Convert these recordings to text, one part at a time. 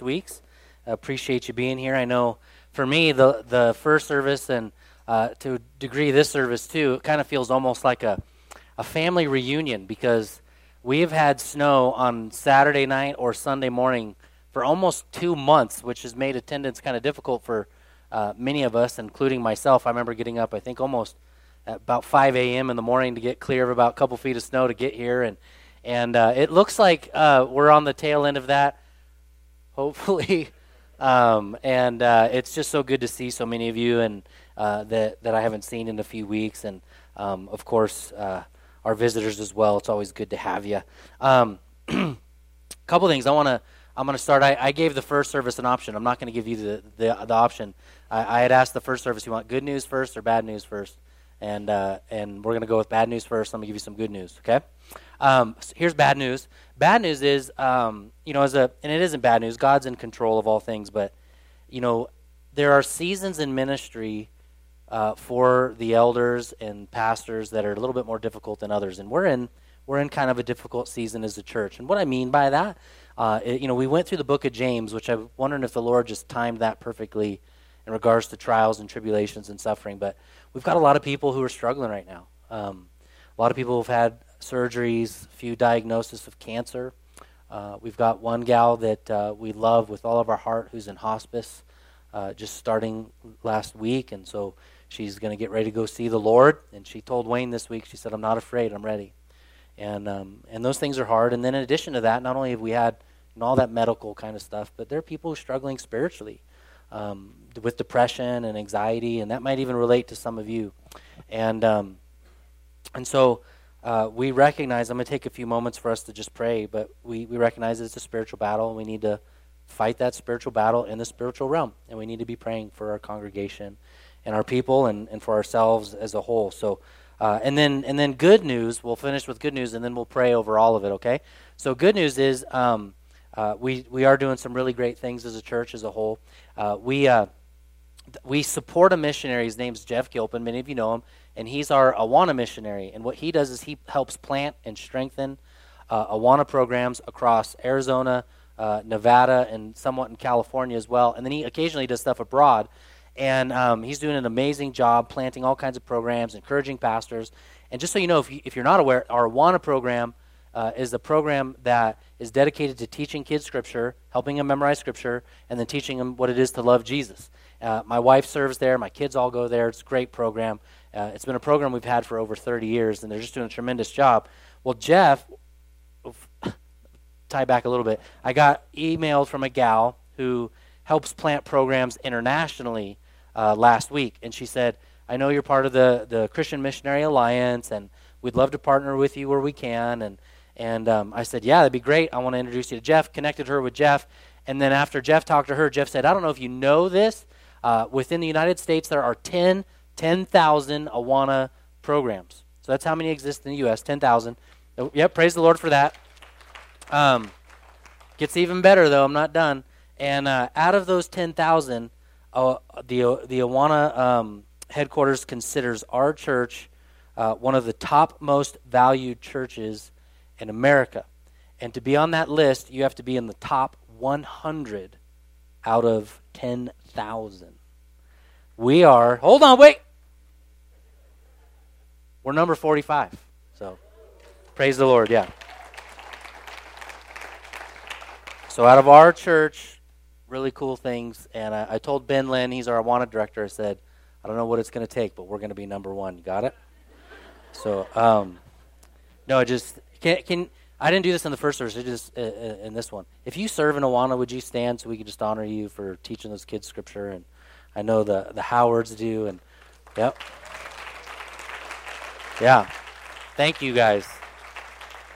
weeks. Appreciate you being here. I know for me, the the first service and uh, to a degree this service too, it kind of feels almost like a a family reunion because we have had snow on Saturday night or Sunday morning for almost two months, which has made attendance kind of difficult for uh, many of us, including myself. I remember getting up, I think, almost about 5 a.m. in the morning to get clear of about a couple feet of snow to get here, and and uh, it looks like uh, we're on the tail end of that. Hopefully, um, and uh, it's just so good to see so many of you and uh, that that I haven't seen in a few weeks, and um, of course uh, our visitors as well. It's always good to have you. Um, a couple things I want to. I'm going to start. I, I, gave the first service an option. I'm not going to give you the, the, the option. I, I, had asked the first service, you want good news first or bad news first? And, uh, and we're going to go with bad news first. Let me give you some good news, okay? Um, so here's bad news. Bad news is, um, you know, as a, and it isn't bad news. God's in control of all things, but, you know, there are seasons in ministry uh, for the elders and pastors that are a little bit more difficult than others. And we're in, we're in kind of a difficult season as a church. And what I mean by that uh, it, you know, we went through the book of James, which I'm wondering if the Lord just timed that perfectly in regards to trials and tribulations and suffering. But we've got a lot of people who are struggling right now. Um, a lot of people have had surgeries, few diagnoses of cancer. Uh, we've got one gal that uh, we love with all of our heart who's in hospice, uh, just starting last week, and so she's going to get ready to go see the Lord. And she told Wayne this week, she said, "I'm not afraid. I'm ready." and um, and those things are hard. And then in addition to that, not only have we had you know, all that medical kind of stuff, but there are people struggling spiritually um, with depression and anxiety, and that might even relate to some of you. And um, and so uh, we recognize. I'm going to take a few moments for us to just pray, but we we recognize it's a spiritual battle, and we need to fight that spiritual battle in the spiritual realm, and we need to be praying for our congregation and our people and, and for ourselves as a whole. So uh, and then and then good news. We'll finish with good news, and then we'll pray over all of it. Okay. So good news is um, uh, we we are doing some really great things as a church as a whole. Uh, we uh, we support a missionary. His name's Jeff Gilpin. Many of you know him, and he's our Awana missionary. And what he does is he helps plant and strengthen uh, Awana programs across Arizona, uh, Nevada, and somewhat in California as well. And then he occasionally does stuff abroad. And um, he's doing an amazing job planting all kinds of programs, encouraging pastors. And just so you know, if, you, if you're not aware, our Awana program uh, is a program that is dedicated to teaching kids Scripture, helping them memorize Scripture, and then teaching them what it is to love Jesus. Uh, my wife serves there. My kids all go there. It's a great program. Uh, it's been a program we've had for over 30 years, and they're just doing a tremendous job. Well, Jeff, tie back a little bit. I got emailed from a gal who helps plant programs internationally uh, last week, and she said, "I know you're part of the the Christian Missionary Alliance, and we'd love to partner with you where we can." And and um, I said, "Yeah, that'd be great. I want to introduce you to Jeff." Connected her with Jeff, and then after Jeff talked to her, Jeff said, "I don't know if you know this. Uh, within the United States, there are 10 10,000 Awana programs. So that's how many exist in the U.S. 10,000. Oh, yep, praise the Lord for that. Um, gets even better though. I'm not done. And uh, out of those 10,000, uh, the the Awana um, headquarters considers our church uh, one of the top most valued churches in America. And to be on that list, you have to be in the top 100 out of 10,000. We are, hold on, wait. We're number 45. So praise the Lord, yeah. So out of our church, really cool things. And I, I told Ben Lynn, he's our Awana director, I said, I don't know what it's going to take, but we're going to be number one. You got it? So, um, no, I just can, can I didn't do this in the first service. I just uh, uh, in this one. If you serve in Awana, would you stand so we could just honor you for teaching those kids scripture? And I know the the Howards do. And yep, yeah. Thank you guys.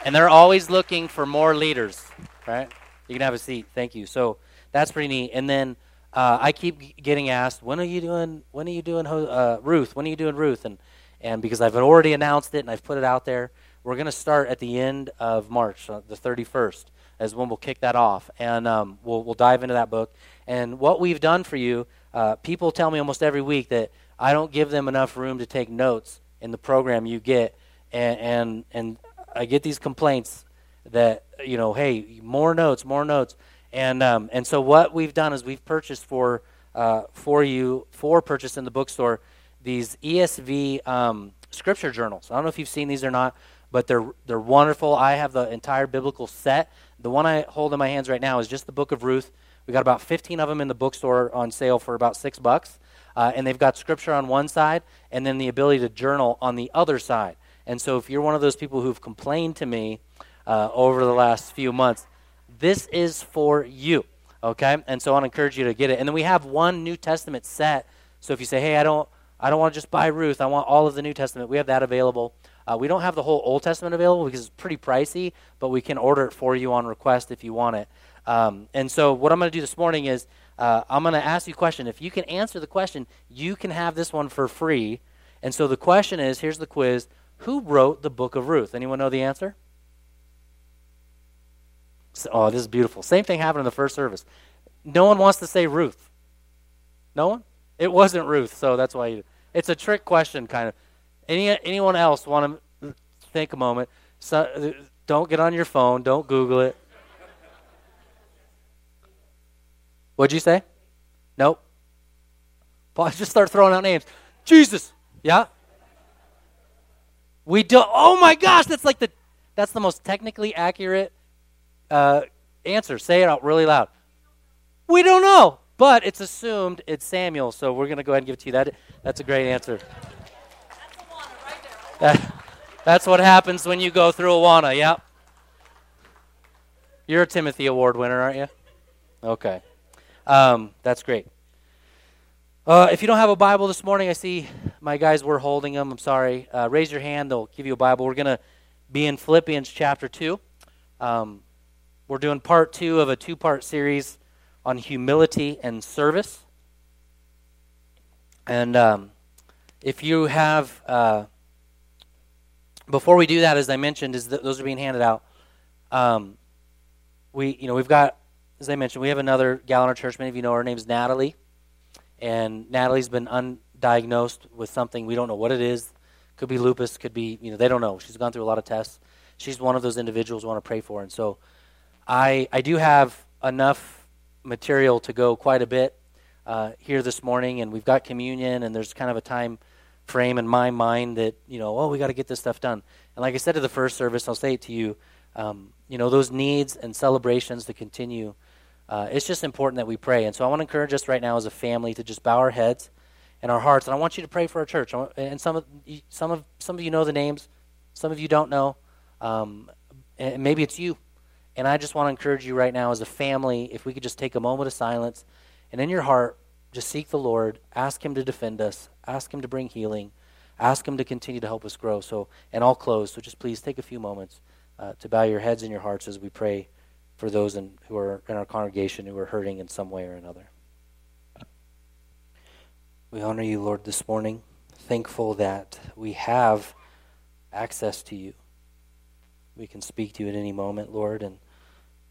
And they're always looking for more leaders. Right? You can have a seat. Thank you. So that's pretty neat. And then uh, I keep getting asked, when are you doing? When are you doing uh, Ruth? When are you doing Ruth? And and because I've already announced it and I've put it out there, we're going to start at the end of March, uh, the 31st, as when we'll kick that off, and um, we'll we'll dive into that book. And what we've done for you, uh, people tell me almost every week that I don't give them enough room to take notes in the program you get, and and, and I get these complaints that you know, hey, more notes, more notes. And, um, and so what we've done is we've purchased for, uh, for you, for purchase in the bookstore, these ESV um, scripture journals. I don't know if you've seen these or not, but they're, they're wonderful. I have the entire biblical set. The one I hold in my hands right now is just the book of Ruth. We got about 15 of them in the bookstore on sale for about six bucks. Uh, and they've got scripture on one side and then the ability to journal on the other side. And so if you're one of those people who've complained to me uh, over the last few months, this is for you. Okay? And so I want to encourage you to get it. And then we have one New Testament set. So if you say, hey, I don't, I don't want to just buy Ruth, I want all of the New Testament, we have that available. Uh, we don't have the whole Old Testament available because it's pretty pricey, but we can order it for you on request if you want it. Um, and so what I'm going to do this morning is uh, I'm going to ask you a question. If you can answer the question, you can have this one for free. And so the question is here's the quiz Who wrote the book of Ruth? Anyone know the answer? So, oh, this is beautiful. Same thing happened in the first service. No one wants to say Ruth. No one? It wasn't Ruth, so that's why you, it's a trick question, kind of. Any anyone else want to think a moment? So, don't get on your phone. Don't Google it. What'd you say? Nope. Paul, just start throwing out names. Jesus. Yeah. We do. Oh my gosh, that's like the that's the most technically accurate uh, answer. Say it out really loud. We don't know, but it's assumed it's Samuel, so we're going to go ahead and give it to you. That that's a great answer. That's, right That, that's what happens when you go through Awana. Yep. You're a Timothy Award winner, aren't you? Okay. Um, that's great. Uh, if you don't have a Bible this morning, I see my guys were holding them. I'm sorry. Uh, raise your hand. They'll give you a Bible. We're going to be in Philippians chapter 2. Um, we're doing part two of a two part series on humility and service. And um, if you have, uh, before we do that, as I mentioned, is those are being handed out. Um, we, you know, we've got as I mentioned, we have another gal in our church. Many of you know her. name's Natalie. And Natalie's been undiagnosed with something. We don't know what it is. Could be lupus. Could be, you know, they don't know. She's gone through a lot of tests. She's one of those individuals we want to pray for. And so I, I do have enough material to go quite a bit uh, here this morning. And we've got communion, and there's kind of a time frame in my mind that, you know, oh, we got to get this stuff done. And like I said to the first service, I'll say it to you. Um, you know, those needs and celebrations to continue uh, it's just important that we pray. And so I want to encourage us right now as a family to just bow our heads and our hearts. And I want you to pray for our church. And some of some of some of you know the names, some of you don't know. Um, and maybe it's you. And I just want to encourage you right now as a family, if we could just take a moment of silence and in your heart, just seek the Lord, ask Him to defend us, ask Him to bring healing, ask Him to continue to help us grow. So, and I'll close. So just please take a few moments uh, to bow your heads and your hearts as we pray for those in, who are in our congregation who are hurting in some way or another. We honor you, Lord, this morning, thankful that we have access to you. We can speak to you at any moment, Lord, and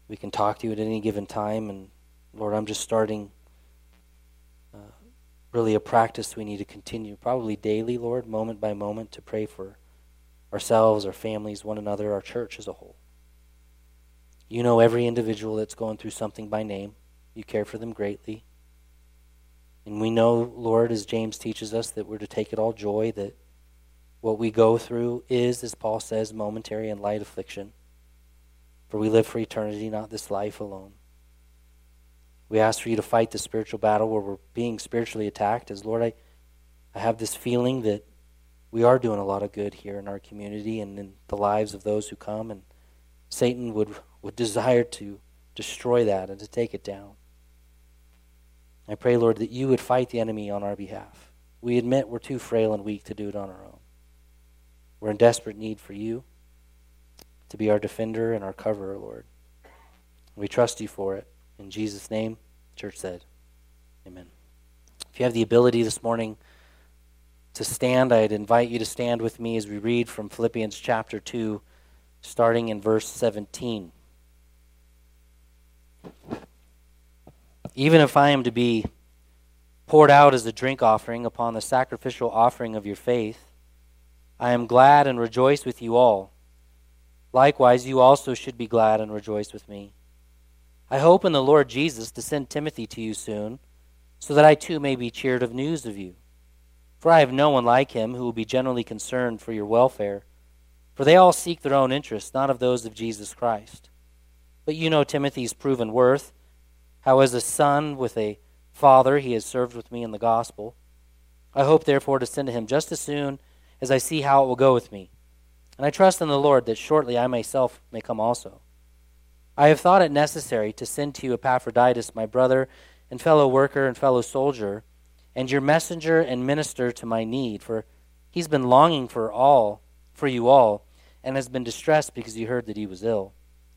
we can talk to you at any given time. And Lord, I'm just starting uh, really a practice we need to continue, probably daily, Lord, moment by moment, to pray for ourselves, our families, one another, our church as a whole. You know every individual that's going through something by name. You care for them greatly. And we know, Lord, as James teaches us, that we're to take it all joy, that what we go through is, as Paul says, momentary and light affliction. For we live for eternity, not this life alone. We ask for you to fight the spiritual battle where we're being spiritually attacked. As Lord, I, I have this feeling that we are doing a lot of good here in our community and in the lives of those who come, and Satan would would desire to destroy that and to take it down. I pray, Lord, that you would fight the enemy on our behalf. We admit we're too frail and weak to do it on our own. We're in desperate need for you to be our defender and our coverer, Lord. We trust you for it. In Jesus' name, church said, Amen. If you have the ability this morning to stand, I'd invite you to stand with me as we read from Philippians chapter 2, starting in verse 17. Even if I am to be poured out as a drink offering upon the sacrificial offering of your faith, I am glad and rejoice with you all. Likewise, you also should be glad and rejoice with me. I hope in the Lord Jesus to send Timothy to you soon, so that I too may be cheered of news of you. For I have no one like him who will be generally concerned for your welfare. For they all seek their own interests, not of those of Jesus Christ. But you know Timothy's proven worth, how as a son with a father he has served with me in the gospel. I hope therefore to send to him just as soon as I see how it will go with me. And I trust in the Lord that shortly I myself may come also. I have thought it necessary to send to you Epaphroditus, my brother and fellow worker and fellow soldier, and your messenger and minister to my need, for he's been longing for all, for you all, and has been distressed because he heard that he was ill.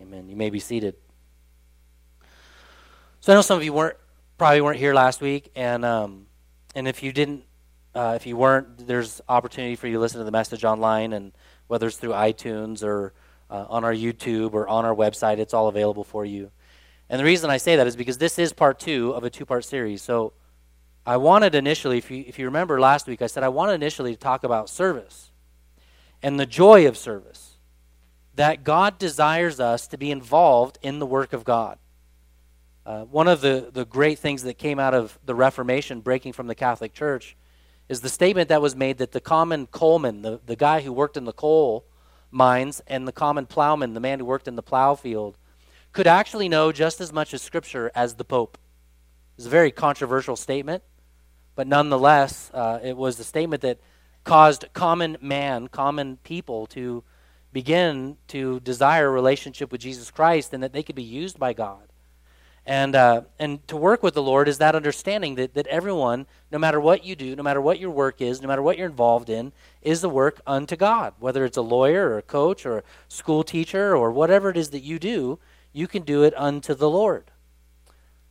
Amen. You may be seated. So I know some of you weren't probably weren't here last week, and um, and if you didn't, uh, if you weren't, there's opportunity for you to listen to the message online, and whether it's through iTunes or uh, on our YouTube or on our website. It's all available for you. And the reason I say that is because this is part two of a two part series. So I wanted initially, if you, if you remember last week, I said I wanted initially to talk about service and the joy of service. That God desires us to be involved in the work of God. Uh, one of the, the great things that came out of the Reformation, breaking from the Catholic Church, is the statement that was made that the common coalman, the, the guy who worked in the coal, mines and the common plowman, the man who worked in the plow field, could actually know just as much as Scripture as the Pope. It's a very controversial statement, but nonetheless, uh, it was the statement that caused common man, common people to begin to desire a relationship with Jesus Christ and that they could be used by God. And, uh, and to work with the Lord is that understanding that, that everyone, no matter what you do, no matter what your work is, no matter what you're involved in, is the work unto God. Whether it's a lawyer or a coach or a school teacher or whatever it is that you do, you can do it unto the Lord.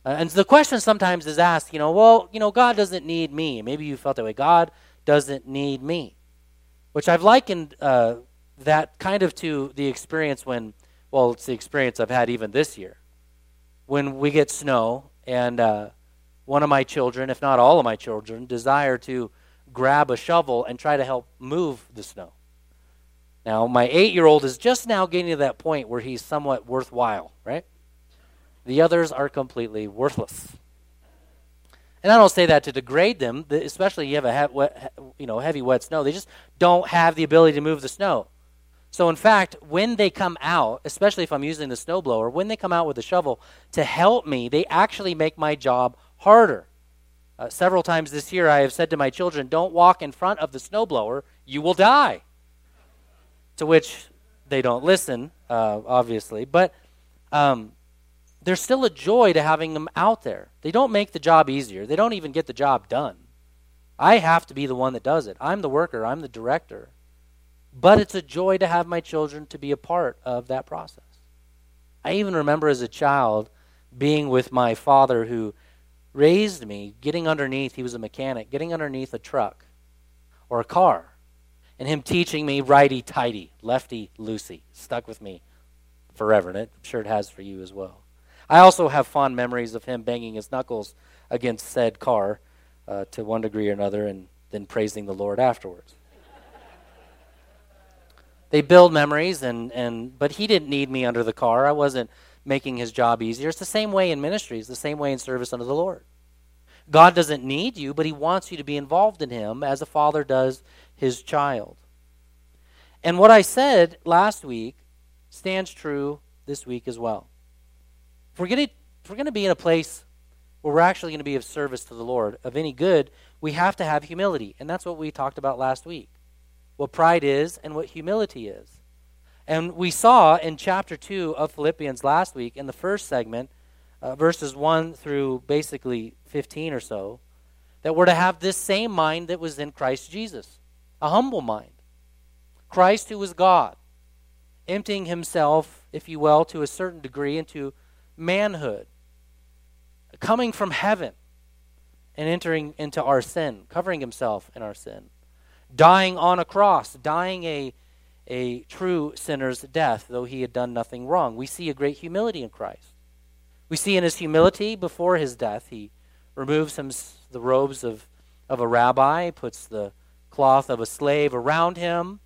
Uh, and the question sometimes is asked, you know, well, you know, God doesn't need me. Maybe you felt that way. God doesn't need me. Which I've likened uh, that kind of to the experience when, well, it's the experience I've had even this year when we get snow and uh, one of my children, if not all of my children, desire to grab a shovel and try to help move the snow. Now, my eight year old is just now getting to that point where he's somewhat worthwhile, right? The others are completely worthless. And I don't say that to degrade them, especially you have a you know, heavy wet snow. They just don't have the ability to move the snow. So, in fact, when they come out, especially if I'm using the snowblower, when they come out with a shovel to help me, they actually make my job harder. Uh, several times this year, I have said to my children, Don't walk in front of the snowblower, you will die. To which they don't listen, uh, obviously. But um, there's still a joy to having them out there. They don't make the job easier, they don't even get the job done. I have to be the one that does it. I'm the worker, I'm the director. But it's a joy to have my children to be a part of that process. I even remember as a child being with my father who raised me, getting underneath, he was a mechanic, getting underneath a truck or a car, and him teaching me righty tighty, lefty loosey. Stuck with me forever, and I'm sure it has for you as well. I also have fond memories of him banging his knuckles against said car uh, to one degree or another and then praising the Lord afterwards they build memories and, and but he didn't need me under the car. I wasn't making his job easier. It's the same way in ministry it's the same way in service under the lord. God doesn't need you but he wants you to be involved in him as a father does his child. And what i said last week stands true this week as well. If we're going to if we're going to be in a place where we're actually going to be of service to the lord of any good we have to have humility. And that's what we talked about last week what pride is and what humility is. And we saw in chapter 2 of Philippians last week, in the first segment, uh, verses 1 through basically 15 or so, that we're to have this same mind that was in Christ Jesus a humble mind. Christ, who was God, emptying himself, if you will, to a certain degree into manhood, coming from heaven and entering into our sin, covering himself in our sin, dying on a cross, dying a, a true sinner's death, though he had done nothing wrong. We see a great humility in Christ. We see in his humility before his death, he removes him the robes of, of a rabbi, puts the cloth of a slave around him,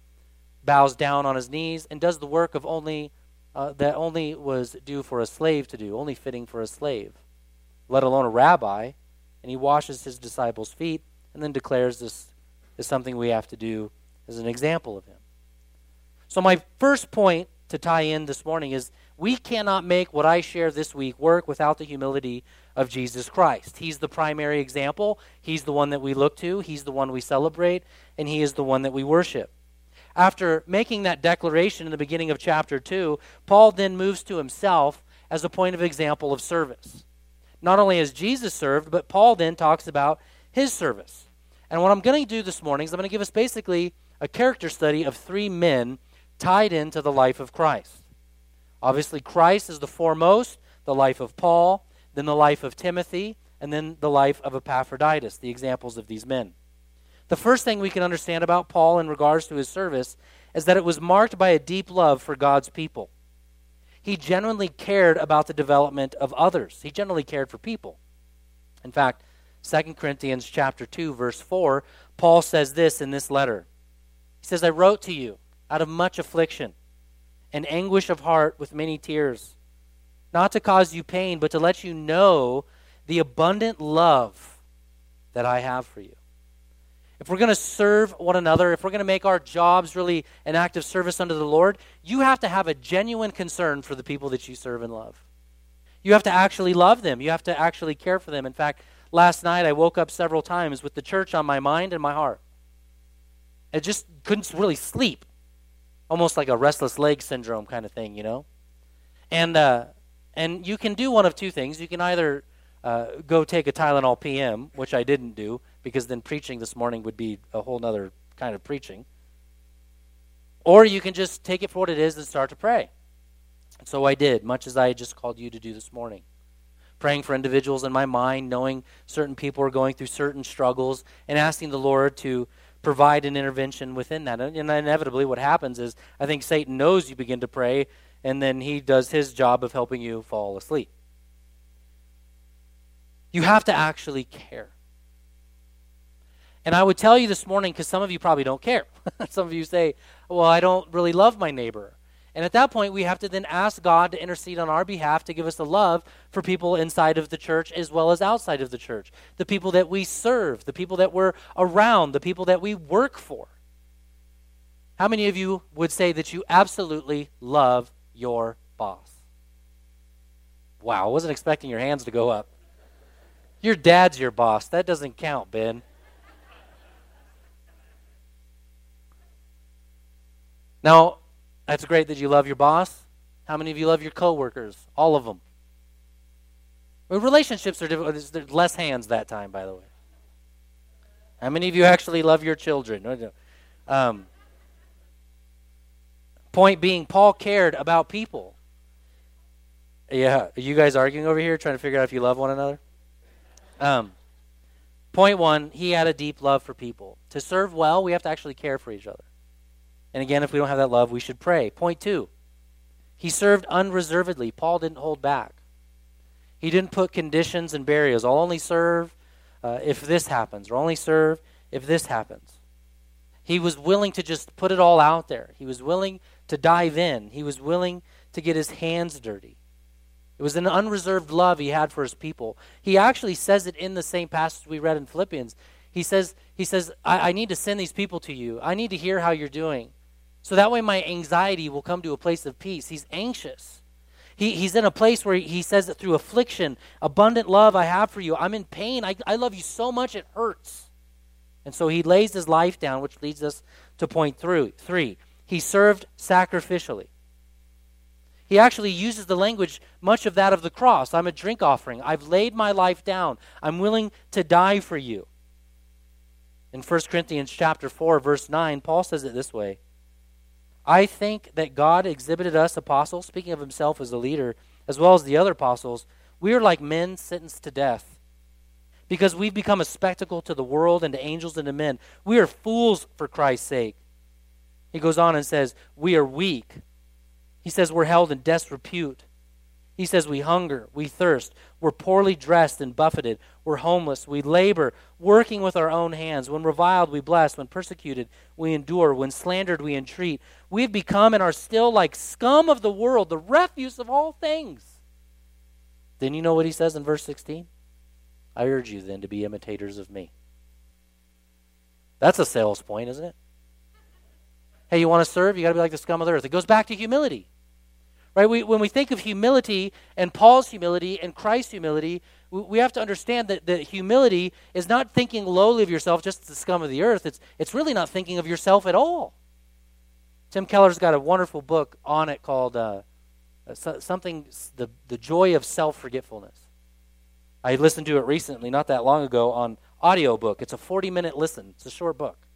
bows down on his knees, and does the work of only uh, that only was due for a slave to do, only fitting for a slave, let alone a rabbi. And he washes his disciples' feet and then declares this is something we have to do as an example of him. So, my first point to tie in this morning is we cannot make what I share this week work without the humility of Jesus Christ. He's the primary example. He's the one that we look to. He's the one we celebrate. And He is the one that we worship. After making that declaration in the beginning of chapter 2, Paul then moves to himself as a point of example of service. Not only has Jesus served, but Paul then talks about his service. And what I'm going to do this morning is I'm going to give us basically a character study of three men tied into the life of Christ. Obviously, Christ is the foremost, the life of Paul, then the life of Timothy, and then the life of Epaphroditus, the examples of these men. The first thing we can understand about Paul in regards to his service is that it was marked by a deep love for God's people. He genuinely cared about the development of others. He generally cared for people. In fact, 2 Corinthians chapter 2 verse 4, Paul says this in this letter. He says, "I wrote to you out of much affliction and anguish of heart with many tears, not to cause you pain, but to let you know the abundant love that I have for you." if we're going to serve one another, if we're going to make our jobs really an act of service unto the Lord, you have to have a genuine concern for the people that you serve and love. You have to actually love them. You have to actually care for them. In fact, last night I woke up several times with the church on my mind and my heart. I just couldn't really sleep. Almost like a restless leg syndrome kind of thing, you know? And, uh, and you can do one of two things. You can either uh, go take a Tylenol PM, which I didn't do, because then preaching this morning would be a whole other kind of preaching. Or you can just take it for what it is and start to pray. And so I did, much as I had just called you to do this morning. Praying for individuals in my mind, knowing certain people are going through certain struggles, and asking the Lord to provide an intervention within that. And inevitably, what happens is I think Satan knows you begin to pray, and then he does his job of helping you fall asleep. You have to actually care. And I would tell you this morning, because some of you probably don't care. some of you say, well, I don't really love my neighbor. And at that point, we have to then ask God to intercede on our behalf to give us the love for people inside of the church as well as outside of the church. The people that we serve, the people that we're around, the people that we work for. How many of you would say that you absolutely love your boss? Wow, I wasn't expecting your hands to go up. Your dad's your boss. That doesn't count, Ben. Now, that's great that you love your boss. How many of you love your coworkers? All of them. Well, relationships are different. There's less hands that time, by the way. How many of you actually love your children? Um, point being, Paul cared about people. Yeah, are you guys arguing over here, trying to figure out if you love one another? Um, point one, he had a deep love for people. To serve well, we have to actually care for each other. And again, if we don't have that love, we should pray. Point two, he served unreservedly. Paul didn't hold back. He didn't put conditions and barriers. I'll only serve uh, if this happens, or only serve if this happens. He was willing to just put it all out there. He was willing to dive in. He was willing to get his hands dirty. It was an unreserved love he had for his people. He actually says it in the same passage we read in Philippians. He says, he says I, I need to send these people to you. I need to hear how you're doing. So that way my anxiety will come to a place of peace. He's anxious. He, he's in a place where he says that through affliction, abundant love I have for you. I'm in pain. I, I love you so much it hurts. And so he lays his life down, which leads us to point three. He served sacrificially. He actually uses the language, much of that of the cross. I'm a drink offering. I've laid my life down. I'm willing to die for you. In 1 Corinthians chapter 4, verse 9, Paul says it this way I think that God exhibited us apostles, speaking of himself as a leader, as well as the other apostles, we are like men sentenced to death because we've become a spectacle to the world and to angels and to men. We are fools for Christ's sake. He goes on and says, We are weak. He says, We're held in disrepute. He says, We hunger, we thirst, we're poorly dressed and buffeted, we're homeless, we labor, working with our own hands. When reviled, we bless, when persecuted, we endure, when slandered, we entreat. We've become and are still like scum of the world, the refuse of all things. Then you know what he says in verse 16? I urge you then to be imitators of me. That's a sales point, isn't it? Hey, you want to serve? You got to be like the scum of the earth. It goes back to humility. Right? We, when we think of humility and Paul's humility and Christ's humility, we, have to understand that, that humility is not thinking lowly of yourself just the scum of the earth. It's, it's really not thinking of yourself at all. Tim Keller's got a wonderful book on it called uh, uh something, the, the Joy of Self Forgetfulness. I listened to it recently, not that long ago, on audiobook. It's a 40 minute listen, it's a short book.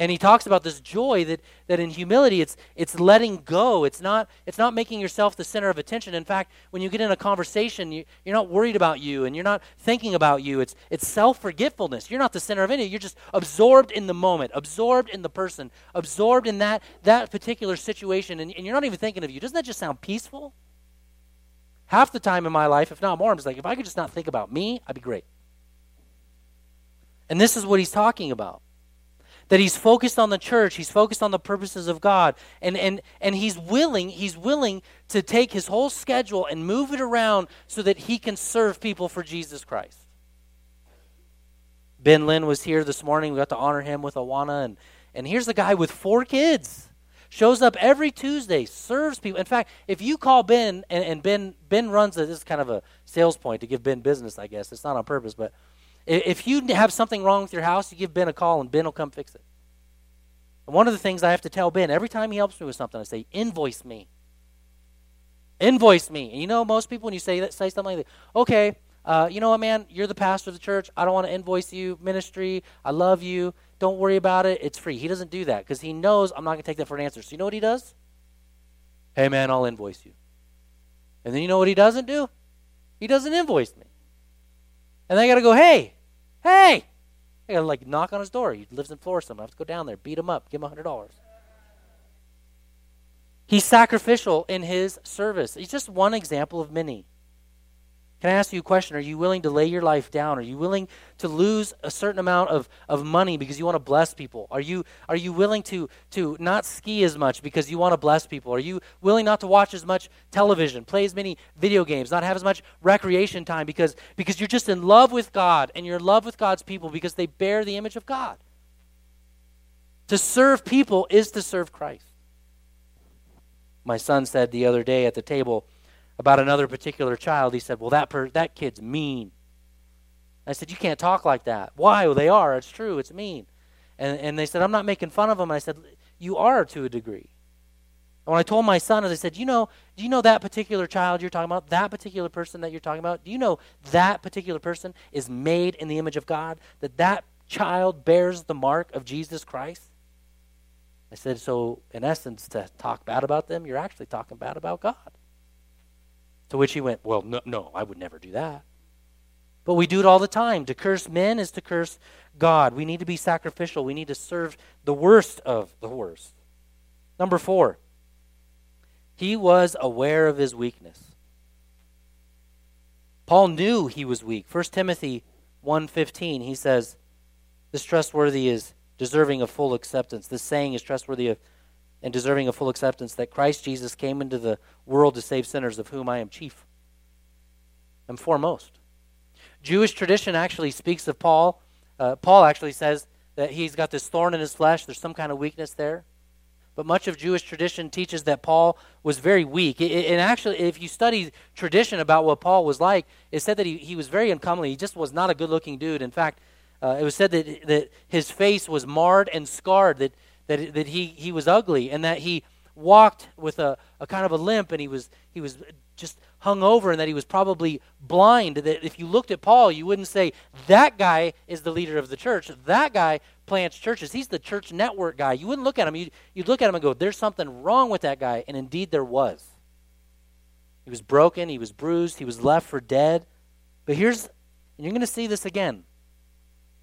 And he talks about this joy that, that in humility it's it's letting go. It's not it's not making yourself the center of attention. In fact, when you get in a conversation, you, you're not worried about you and you're not thinking about you. It's it's self-forgetfulness. You're not the center of any You're just absorbed in the moment, absorbed in the person, absorbed in that that particular situation, and, and you're not even thinking of you. Doesn't that just sound peaceful? Half the time in my life, if not more, I'm just like, if I could just not think about me, I'd be great. And this is what he's talking about that he's focused on the church he's focused on the purposes of god. And and and he's willing he's willing to take his whole schedule and move it around so that he can serve people for jesus christ. Ben lynn was here this morning. We got to honor him with awana. And and here's a guy with four kids. Shows up every tuesday serves people. In fact if you call ben and, and ben ben runs a, this is kind of a sales point to give ben business i guess. It's not on purpose but if you have something wrong with your house, you give Ben a call and Ben will come fix it. And one of the things I have to tell Ben every time he helps me with something, I say, invoice me. Invoice me. And you know, most people, when you say that, say something like that, okay, uh, you know what, man, you're the pastor of the church. I don't want to invoice you, ministry. I love you. Don't worry about it. It's free. He doesn't do that because he knows I'm not going to take that for an answer. So you know what he does? Hey, man, I'll invoice you. And then you know what he doesn't do? He doesn't invoice me. And then I got to go, hey, Hey! I gotta like knock on his door. He lives in Florissant. I have to go down there, beat him up, give him a hundred dollars. He's sacrificial in his service. He's just one example of many. Can I ask you a question? Are you willing to lay your life down? Are you willing to lose a certain amount of, of money because you want to bless people? Are you, are you willing to, to not ski as much because you want to bless people? Are you willing not to watch as much television, play as many video games, not have as much recreation time because, because you're just in love with God and you're in love with God's people because they bear the image of God? To serve people is to serve Christ. My son said the other day at the table, about another particular child, he said, Well, that, per- that kid's mean. I said, You can't talk like that. Why? Well, they are. It's true. It's mean. And, and they said, I'm not making fun of them. I said, You are to a degree. And when I told my son, as I said, you know, do you know that particular child you're talking about? That particular person that you're talking about? Do you know that particular person is made in the image of God? That that child bears the mark of Jesus Christ? I said, so in essence, to talk bad about them, you're actually talking bad about God. To which he went, Well, no, no, I would never do that. But we do it all the time. To curse men is to curse God. We need to be sacrificial. We need to serve the worst of the worst. Number four, he was aware of his weakness. Paul knew he was weak. 1 Timothy 1.15, he says, This trustworthy is deserving of full acceptance. This saying is trustworthy of and deserving of full acceptance that Christ Jesus came into the world to save sinners, of whom I am chief. I'm foremost. Jewish tradition actually speaks of Paul. Uh, Paul actually says that he's got this thorn in his flesh. There's some kind of weakness there. But much of Jewish tradition teaches that Paul was very weak. and actually, if you study tradition about what Paul was like, it said that he, he was very uncomely. He just was not a good looking dude. In fact, uh, it was said that, that his face was marred and scarred, that that, that he, he was ugly and that he walked with a, a kind of a limp and he was, he was just hung over and that he was probably blind. That if you looked at Paul, you wouldn't say, that guy is the leader of the church. That guy plants churches. He's the church network guy. You wouldn't look at him. You'd, you'd look at him and go, there's something wrong with that guy. And indeed, there was. He was broken, he was bruised, he was left for dead. But here's, and you're going to see this again.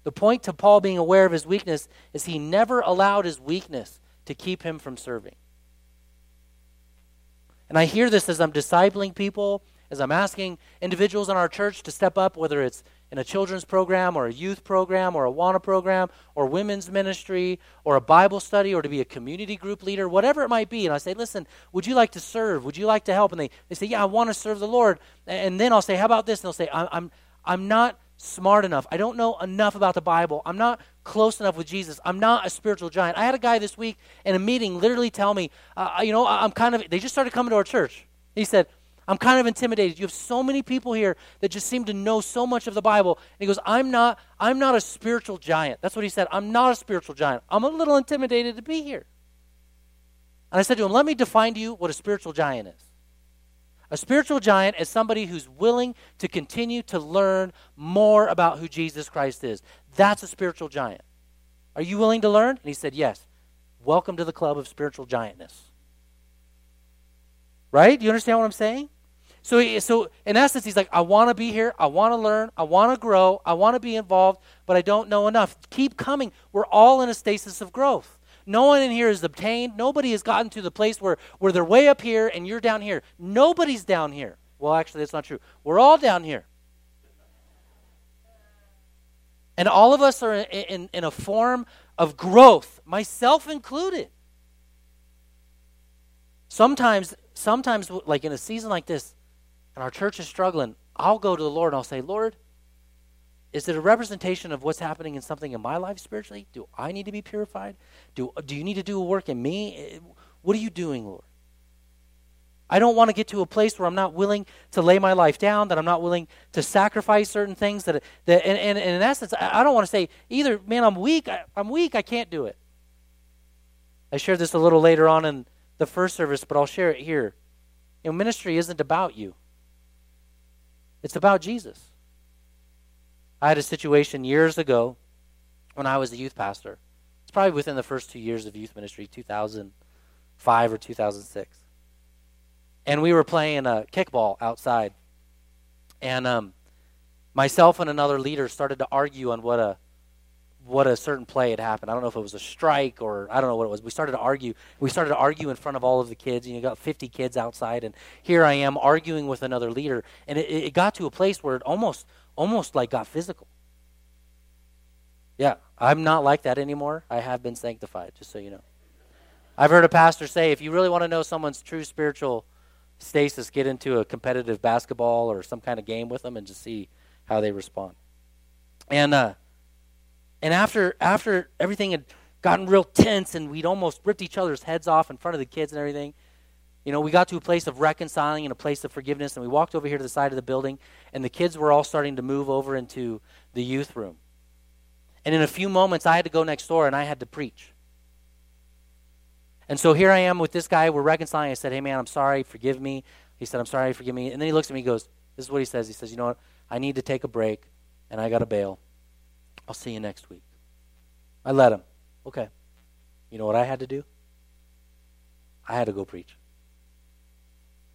The point to Paul being aware of his weakness is he never allowed his weakness to keep him from serving. And I hear this as I'm discipling people, as I'm asking individuals in our church to step up, whether it's in a children's program or a youth program or Awana program or women's ministry or a Bible study or to be a community group leader, whatever it might be. And I say, listen, would you like to serve? Would you like to help? And they, they say, yeah, I want to serve the Lord. And then I'll say, how about this? And they'll say, I'm, I'm, I'm not smart enough. I don't know enough about the Bible. I'm not close enough with Jesus. I'm not a spiritual giant. I had a guy this week in a meeting literally tell me, uh, you know, I'm kind of, they just started coming to our church. He said, I'm kind of intimidated. You have so many people here that just seem to know so much of the Bible. And he goes, I'm not, I'm not a spiritual giant. That's what he said. I'm not a spiritual giant. I'm a little intimidated to be here. And I said to him, let me define to you what a spiritual giant is. A spiritual giant is somebody who's willing to continue to learn more about who Jesus Christ is. That's a spiritual giant. Are you willing to learn? And he said, Yes. Welcome to the club of spiritual giantness. Right? Do you understand what I'm saying? So, he, so in essence, he's like, I want to be here. I want to learn. I want to grow. I want to be involved, but I don't know enough. Keep coming. We're all in a stasis of growth. No one in here is obtained. Nobody has gotten to the place where, where they're way up here and you're down here. Nobody's down here. Well, actually, that's not true. We're all down here. And all of us are in, in, in a form of growth, myself included. Sometimes, sometimes, like in a season like this, and our church is struggling, I'll go to the Lord and I'll say, Lord, is it a representation of what's happening in something in my life spiritually? Do I need to be purified? Do, do you need to do a work in me? What are you doing, Lord? I don't want to get to a place where I'm not willing to lay my life down, that I'm not willing to sacrifice certain things. That, that and, and, and in essence, I, I don't want to say either, man, I'm weak, I, I'm weak, I can't do it. I shared this a little later on in the first service, but I'll share it here. You know, ministry isn't about you. It's about Jesus. I had a situation years ago when I was a youth pastor. It's probably within the first two years of youth ministry, 2005 or 2006. And we were playing a kickball outside. And um, myself and another leader started to argue on what a what a certain play had happened. I don't know if it was a strike or I don't know what it was. We started to argue. We started to argue in front of all of the kids. You know, got 50 kids outside, and here I am arguing with another leader. And it, it got to a place where it almost, almost like got physical. Yeah, I'm not like that anymore. I have been sanctified, just so you know. I've heard a pastor say, if you really want to know someone's true spiritual stasis, get into a competitive basketball or some kind of game with them and just see how they respond. And uh, and after after everything had gotten real tense and we'd almost ripped each other's heads off in front of the kids and everything, you know, we got to a place of reconciling and a place of forgiveness, and we walked over here to the side of the building, and the kids were all starting to move over into the youth room. And in a few moments, I had to go next door and I had to preach. And so here I am with this guy. We're reconciling. I said, Hey, man, I'm sorry. Forgive me. He said, I'm sorry. Forgive me. And then he looks at me. He goes, This is what he says. He says, You know what? I need to take a break, and I got to bail. I'll see you next week. I let him. Okay. You know what I had to do? I had to go preach.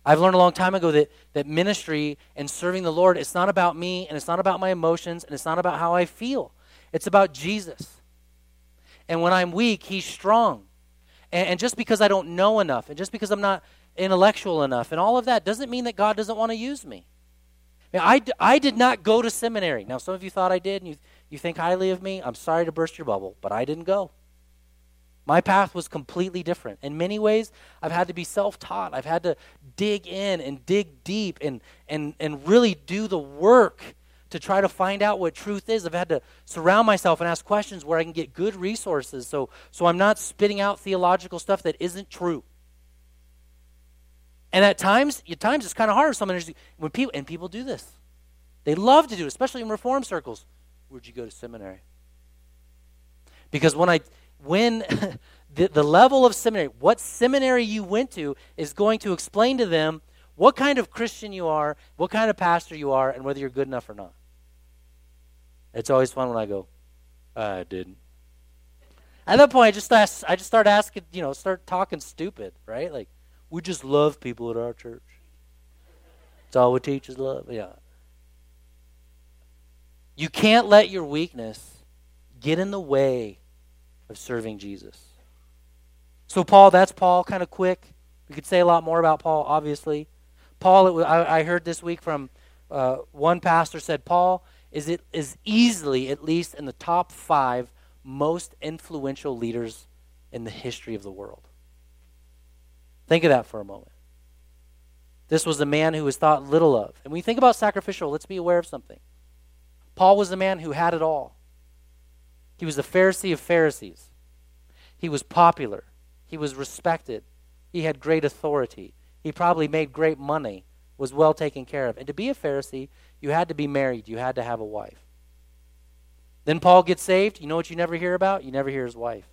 I've learned a long time ago that, that ministry and serving the Lord, it's not about me and it's not about my emotions and it's not about how I feel. It's about Jesus. And when I'm weak, He's strong. And, and just because I don't know enough and just because I'm not intellectual enough and all of that doesn't mean that God doesn't want to use me. I, I did not go to seminary. Now, some of you thought I did, and you, you think highly of me. I'm sorry to burst your bubble, but I didn't go. My path was completely different. In many ways, I've had to be self taught. I've had to dig in and dig deep and, and, and really do the work to try to find out what truth is. I've had to surround myself and ask questions where I can get good resources so, so I'm not spitting out theological stuff that isn't true. And at times, at times it's kind of hard. Some when people and people do this, they love to do it, especially in reform circles. Where'd you go to seminary? Because when I when the, the level of seminary, what seminary you went to, is going to explain to them what kind of Christian you are, what kind of pastor you are, and whether you're good enough or not. It's always fun when I go, uh, I didn't. At that point, I just ask, I just start asking, you know, start talking stupid, right? Like, we just love people at our church. It's all we teach is love. Yeah. You can't let your weakness get in the way of serving Jesus. So, Paul, that's Paul, kind of quick. We could say a lot more about Paul, obviously. Paul, I, I heard this week from uh, one pastor said, Paul is, it, is easily, at least in the top five, most influential leaders in the history of the world. Think of that for a moment. This was a man who was thought little of. And when you think about sacrificial, let's be aware of something. Paul was a man who had it all. He was a Pharisee of Pharisees. He was popular. He was respected. He had great authority. He probably made great money, was well taken care of. And to be a Pharisee, you had to be married, you had to have a wife. Then Paul gets saved. You know what you never hear about? You never hear his wife.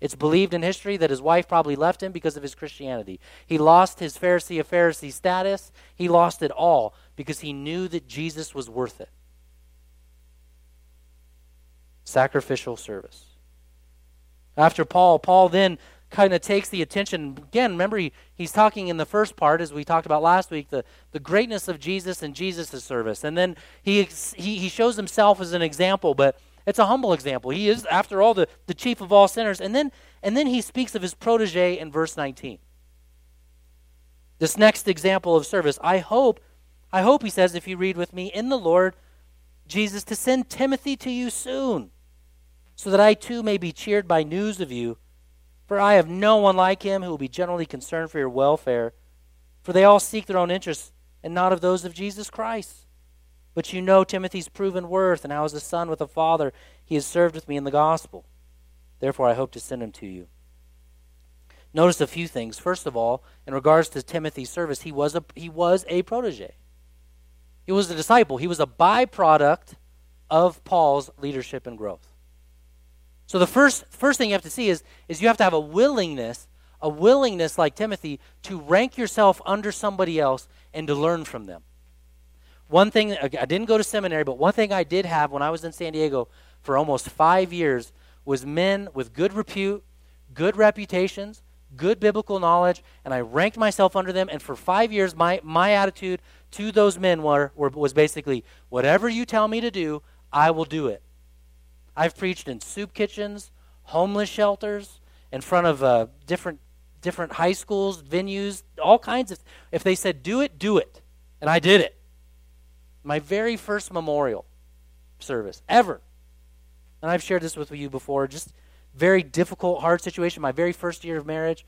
It's believed in history that his wife probably left him because of his Christianity. He lost his Pharisee of Pharisee status. He lost it all because he knew that Jesus was worth it. Sacrificial service. After Paul, Paul then kind of takes the attention. Again, remember, he, he's talking in the first part, as we talked about last week, the, the greatness of Jesus and Jesus' service. And then he, he, he shows himself as an example, but it's a humble example. He is, after all, the, the chief of all sinners. And then, and then he speaks of his protege in verse 19. This next example of service. I hope, I hope, he says, if you read with me, in the Lord Jesus, to send Timothy to you soon, so that I too may be cheered by news of you. For I have no one like him who will be generally concerned for your welfare. For they all seek their own interests, and not of those of Jesus Christ. But you know Timothy's proven worth, and how as a son with a father he has served with me in the gospel. Therefore, I hope to send him to you. Notice a few things. First of all, in regards to Timothy's service, he was a, he was a protege. He was a disciple. He was a byproduct of Paul's leadership and growth. So the first, first thing you have to see is, is you have to have a willingness, a willingness like Timothy, to rank yourself under somebody else and to learn from them. One thing, I didn't go to seminary, but one thing I did have when I was in San Diego for almost five years was men with good repute, good reputations, good biblical knowledge, and I ranked myself under them. And for five years, my, my attitude to those men were, were, was basically whatever you tell me to do, I will do it. I've preached in soup kitchens, homeless shelters, in front of uh, different different high schools, venues, all kinds of. If they said do it, do it, and I did it my very first memorial service ever. And I've shared this with you before. Just very difficult, hard situation. My very first year of marriage.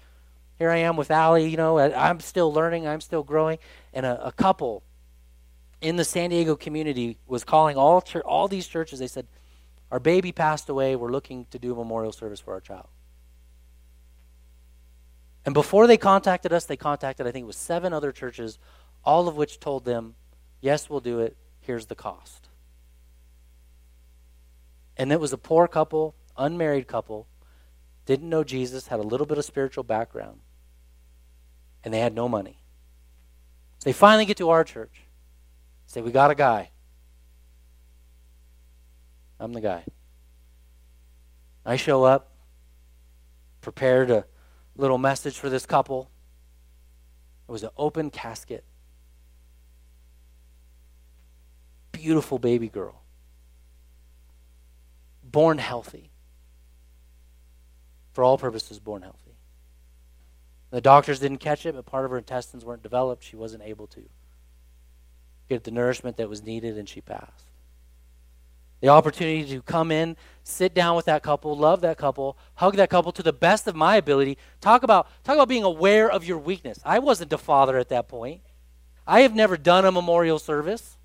Here I am with Allie. You know, I'm still learning. I'm still growing. And a, a couple in the San Diego community was calling all all these churches. They said, "Our baby passed away. We're looking to do a memorial service for our child." And before they contacted us, they contacted I think it was seven other churches, all of which told them Yes, we'll do it. Here's the cost. And it was a poor couple, unmarried couple, didn't know Jesus, had a little bit of spiritual background, and they had no money. So they finally get to our church. Say, We got a guy. I'm the guy. I show up, prepared a little message for this couple. It was an open casket. beautiful baby girl, born healthy. For all purposes, born healthy. The doctors didn't catch it, but part of her intestines weren't developed. She wasn't able to get the nourishment that was needed, and she passed. The opportunity to come in, sit down with that couple, love that couple, hug that couple to the best of my ability. Talk about talk about being aware of your weakness. I wasn't a father at that point. I have never done a memorial service.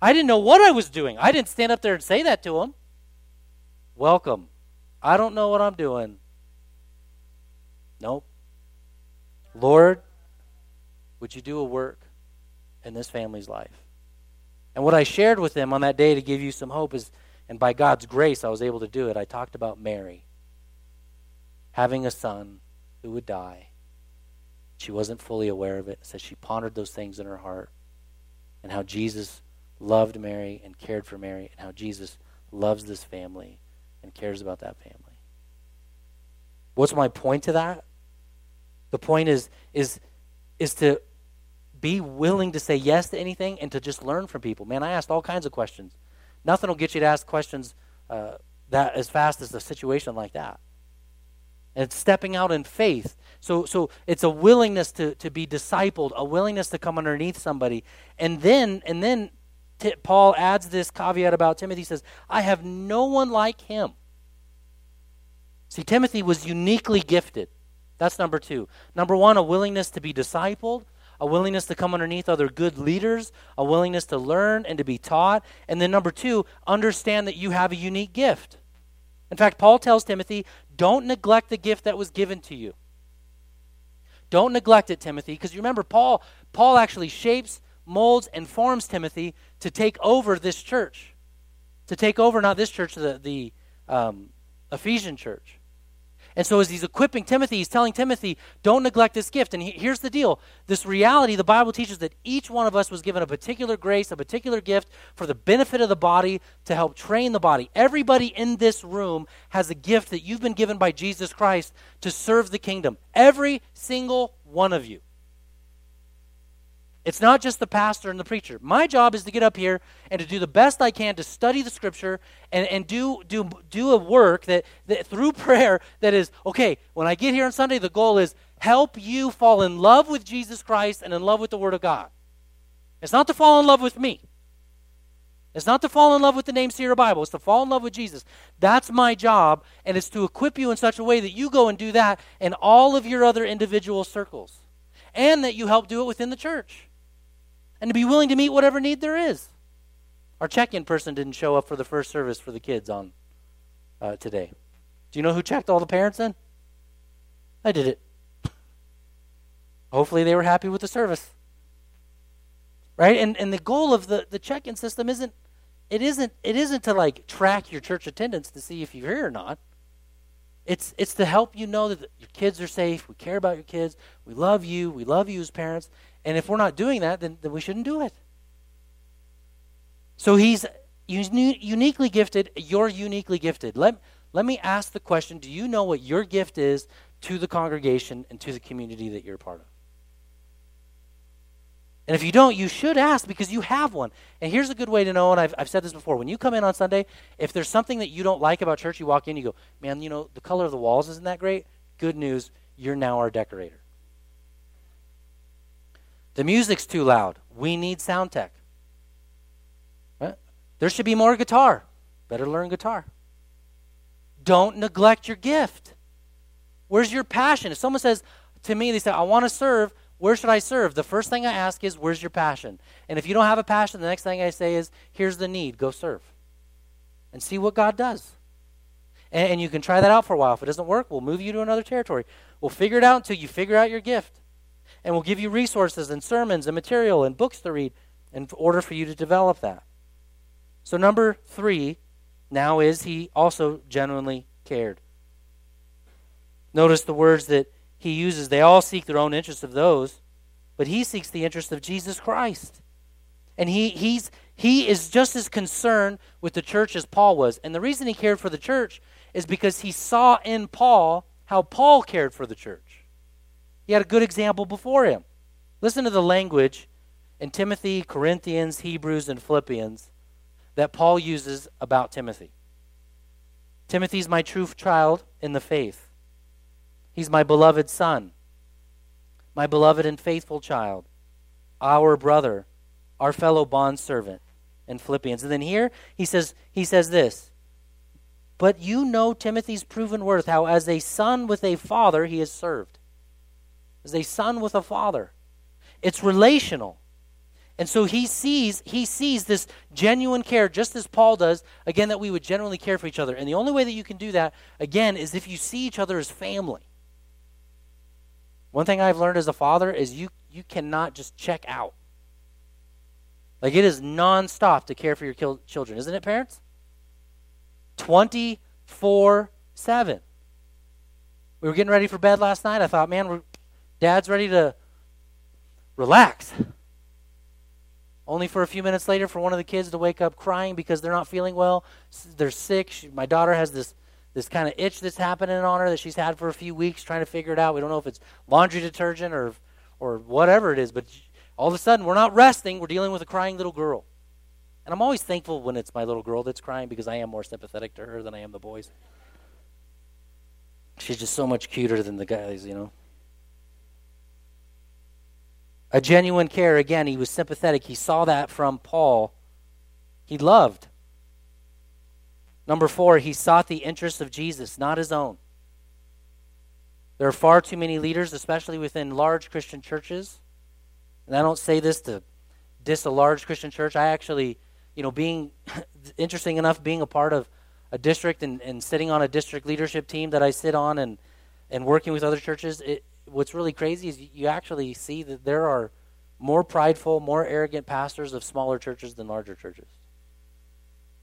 I didn't know what I was doing. I didn't stand up there and say that to him. Welcome. I don't know what I'm doing. Nope. Lord, would you do a work in this family's life? And what I shared with them on that day to give you some hope is, and by God's grace, I was able to do it. I talked about Mary having a son who would die. She wasn't fully aware of it. It says she pondered those things in her heart and how Jesus loved Mary and cared for Mary, and how Jesus loves this family and cares about that family. What's my point to that? The point is is is to be willing to say yes to anything and to just learn from people. Man, I asked all kinds of questions. Nothing will get you to ask questions uh, that as fast as a situation like that. And it's stepping out in faith. So, so it's a willingness to, to be discipled, a willingness to come underneath somebody. And then, and then T- Paul adds this caveat about Timothy. He says, I have no one like him. See, Timothy was uniquely gifted. That's number two. Number one, a willingness to be discipled, a willingness to come underneath other good leaders, a willingness to learn and to be taught. And then number two, understand that you have a unique gift. In fact, Paul tells Timothy, don't neglect the gift that was given to you. Don't neglect it, Timothy, because you remember Paul Paul actually shapes, molds, and forms Timothy to take over this church. To take over not this church, the, the um, Ephesian church. And so, as he's equipping Timothy, he's telling Timothy, don't neglect this gift. And he, here's the deal this reality, the Bible teaches that each one of us was given a particular grace, a particular gift for the benefit of the body to help train the body. Everybody in this room has a gift that you've been given by Jesus Christ to serve the kingdom. Every single one of you. It's not just the pastor and the preacher. My job is to get up here and to do the best I can to study the scripture and, and do, do, do a work that, that through prayer that is, okay, when I get here on Sunday, the goal is help you fall in love with Jesus Christ and in love with the Word of God. It's not to fall in love with me. It's not to fall in love with the name Sierra Bible. It's to fall in love with Jesus. That's my job, and it's to equip you in such a way that you go and do that in all of your other individual circles, and that you help do it within the church and to be willing to meet whatever need there is. Our check in person didn't show up for the first service for the kids on uh, today. Do you know who checked all the parents in? I did it. Hopefully, they were happy with the service. Right? And, and the goal of the, the check in system isn't it isn't it isn't to like track your church attendance to see if you're here or not. It's it's to help you know that your kids are safe. We care about your kids. We love you. We love you as parents. And if we're not doing that, then, then we shouldn't do it. So he's uniquely gifted. You're uniquely gifted. Let, let me ask the question Do you know what your gift is to the congregation and to the community that you're part of? And if you don't, you should ask because you have one. And here's a good way to know, and I've, I've said this before. When you come in on Sunday, if there's something that you don't like about church, you walk in, you go, man, you know, the color of the walls isn't that great. Good news, you're now our decorator. The music's too loud. We need sound tech. Right? There should be more guitar. Better learn guitar. Don't neglect your gift. Where's your passion? If someone says to me, they say, I want to serve, where should I serve? The first thing I ask is, where's your passion? And if you don't have a passion, the next thing I say is, here's the need, go serve. And see what God does. And, and you can try that out for a while. If it doesn't work, we'll move you to another territory. We'll figure it out until you figure out your gift and we'll give you resources and sermons and material and books to read in order for you to develop that. So, number three now is he also genuinely cared. Notice the words that he uses. They all seek their own interest of those, but he seeks the interest of Jesus Christ. And he, he's, he is just as concerned with the church as Paul was. And the reason he cared for the church is because he saw in Paul how Paul cared for the church. He had a good example before him. Listen to the language in Timothy, Corinthians, Hebrews, and Philippians that Paul uses about Timothy. Timothy's my true child in the faith. He's my beloved son, my beloved and faithful child, our brother, our fellow bondservant in Philippians. And then here he says he says this. But you know Timothy's proven worth, how as a son with a father he has served as a son with a father. It's relational. And so he sees he sees this genuine care just as Paul does again that we would generally care for each other. And the only way that you can do that again is if you see each other as family. One thing I've learned as a father is you you cannot just check out. Like it is nonstop to care for your children, isn't it, parents? 24 7. We were getting ready for bed last night. I thought, man, we're Dad's ready to relax. Only for a few minutes later for one of the kids to wake up crying because they're not feeling well. They're sick. She, my daughter has this this kind of itch that's happening on her that she's had for a few weeks trying to figure it out. We don't know if it's laundry detergent or or whatever it is, but all of a sudden, we're not resting, we're dealing with a crying little girl. And I'm always thankful when it's my little girl that's crying because I am more sympathetic to her than I am the boys. She's just so much cuter than the guys, you know. A genuine care, again, he was sympathetic. He saw that from Paul. He loved. Number four, he sought the interests of Jesus, not his own. There are far too many leaders, especially within large Christian churches. And I don't say this to diss a large Christian church. I actually, you know, being interesting enough, being a part of a district and, and sitting on a district leadership team that I sit on and, and working with other churches, it, what's really crazy is you actually see that there are more prideful, more arrogant pastors of smaller churches than larger churches.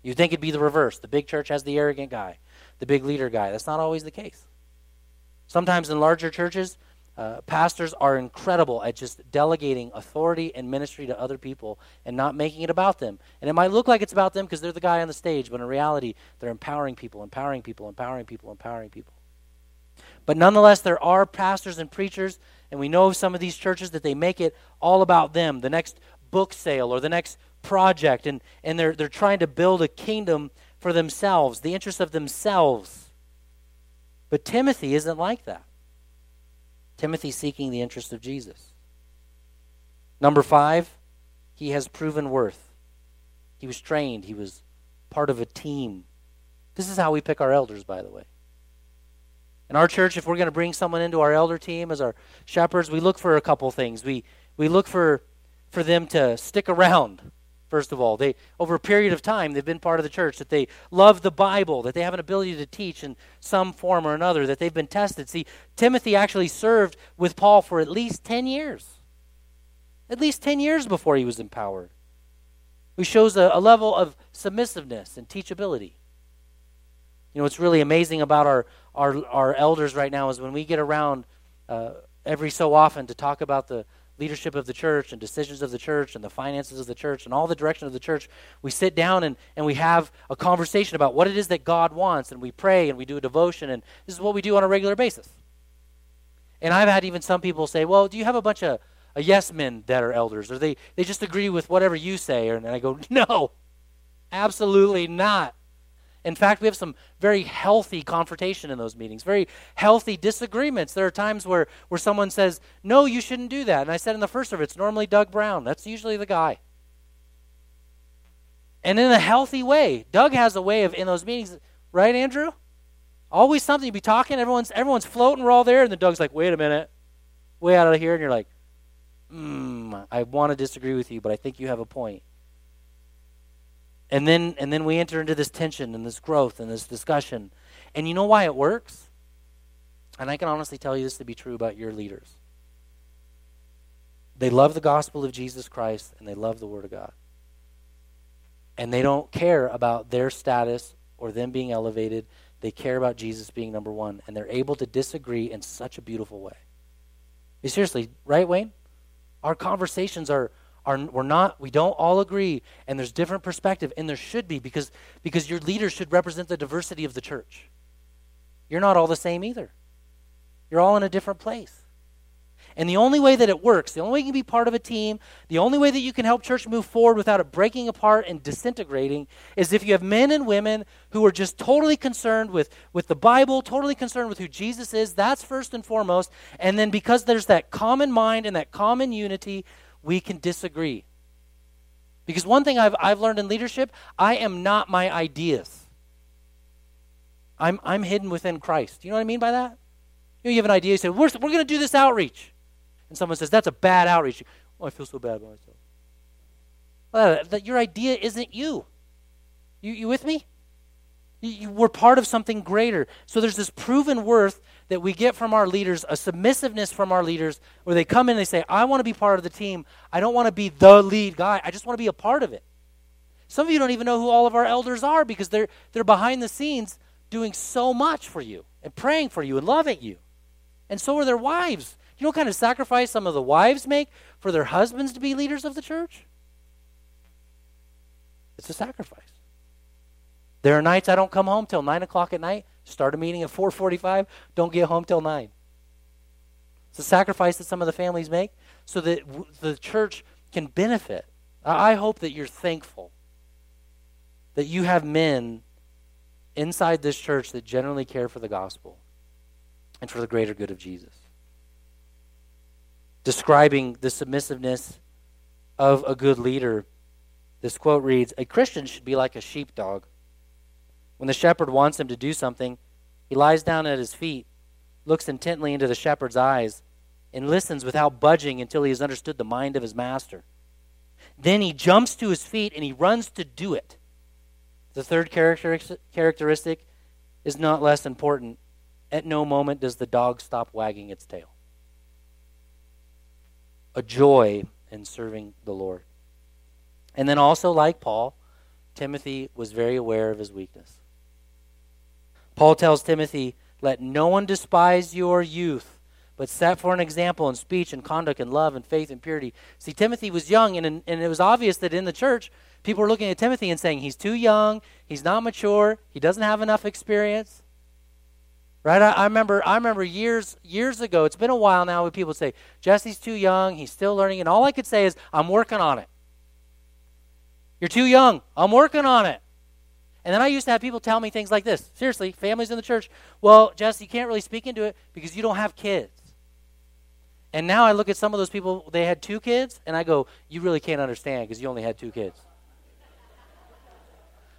You think it'd be the reverse. The big church has the arrogant guy, the big leader guy. That's not always the case. Sometimes in larger churches, uh, pastors are incredible at just delegating authority and ministry to other people and not making it about them. And it might look like it's about them because they're the guy on the stage, but in reality, they're empowering people, empowering people, empowering people, empowering people. But nonetheless, there are pastors and preachers, and we know of some of these churches that they make it all about them the next book sale or the next project, and, and they're, they're trying to build a kingdom for themselves, the interests of themselves. But Timothy isn't like that. Timothy seeking the interest of Jesus. Number five, he has proven worth. He was trained, he was part of a team. This is how we pick our elders, by the way. In our church, if we're going to bring someone into our elder team as our shepherds, we look for a couple things. We, we look for, for them to stick around first of all. They over a period of time they've been part of the church, that they love the Bible, that they have an ability to teach in some form or another, that they've been tested. See, Timothy actually served with Paul for at least 10 years. At least 10 years before he was empowered. Who shows a, a level of submissiveness and teachability. You know, what's really amazing about our, our, our elders right now is when we get around uh, every so often to talk about the, leadership of the church and decisions of the church and the finances of the church and all the direction of the church, we sit down and, and we have a conversation about what it is that God wants, and we pray and we do a devotion, and this is what we do on a regular basis. And I've had even some people say, Well, do you have a bunch of a yes men that are elders? Or they, they just agree with whatever you say? And I go, No, absolutely not. In fact, we have some very healthy confrontation in those meetings, very healthy disagreements. There are times where, where someone says, No, you shouldn't do that. And I said in the first service, it's normally Doug Brown. That's usually the guy. And in a healthy way. Doug has a way of, in those meetings, right, Andrew? Always something. You be talking, everyone's, everyone's floating, we're all there, and then Doug's like, Wait a minute. Way out of here. And you're like, Hmm, I want to disagree with you, but I think you have a point. And then and then we enter into this tension and this growth and this discussion. And you know why it works? And I can honestly tell you this to be true about your leaders. They love the gospel of Jesus Christ and they love the word of God. And they don't care about their status or them being elevated. They care about Jesus being number one. And they're able to disagree in such a beautiful way. Seriously, right, Wayne? Our conversations are are we're not we don't all agree and there's different perspective and there should be because because your leaders should represent the diversity of the church. You're not all the same either. You're all in a different place. And the only way that it works the only way you can be part of a team the only way that you can help church move forward without it breaking apart and disintegrating is if you have men and women who are just totally concerned with with the bible totally concerned with who jesus is that's first and foremost and then because there's that common mind and that common unity we can disagree. Because one thing I've, I've learned in leadership, I am not my ideas. I'm, I'm hidden within Christ. You know what I mean by that? You, know, you have an idea, you say, we're, we're going to do this outreach. And someone says, that's a bad outreach. Oh, I feel so bad about myself. Well, that your idea isn't you. You, you with me? You, you, we're part of something greater. So there's this proven worth that we get from our leaders, a submissiveness from our leaders, where they come in and they say, I want to be part of the team. I don't want to be the lead guy. I just want to be a part of it. Some of you don't even know who all of our elders are because they're, they're behind the scenes doing so much for you and praying for you and loving you. And so are their wives. You know what kind of sacrifice some of the wives make for their husbands to be leaders of the church? It's a sacrifice. There are nights I don't come home till 9 o'clock at night Start a meeting at 4:45. Don't get home till nine. It's a sacrifice that some of the families make so that w- the church can benefit. I hope that you're thankful that you have men inside this church that generally care for the gospel and for the greater good of Jesus. Describing the submissiveness of a good leader, this quote reads A Christian should be like a sheepdog. When the shepherd wants him to do something, he lies down at his feet, looks intently into the shepherd's eyes, and listens without budging until he has understood the mind of his master. Then he jumps to his feet and he runs to do it. The third characteristic is not less important. At no moment does the dog stop wagging its tail. A joy in serving the Lord. And then also, like Paul, Timothy was very aware of his weakness. Paul tells Timothy, Let no one despise your youth, but set for an example in speech and conduct and love and faith and purity. See, Timothy was young, and, and it was obvious that in the church, people were looking at Timothy and saying, He's too young, he's not mature, he doesn't have enough experience. Right? I, I, remember I remember years years ago, it's been a while now when people say, Jesse's too young, he's still learning, and all I could say is, I'm working on it. You're too young. I'm working on it. And then I used to have people tell me things like this. Seriously, families in the church, well, Jesse, you can't really speak into it because you don't have kids. And now I look at some of those people, they had two kids, and I go, you really can't understand because you only had two kids.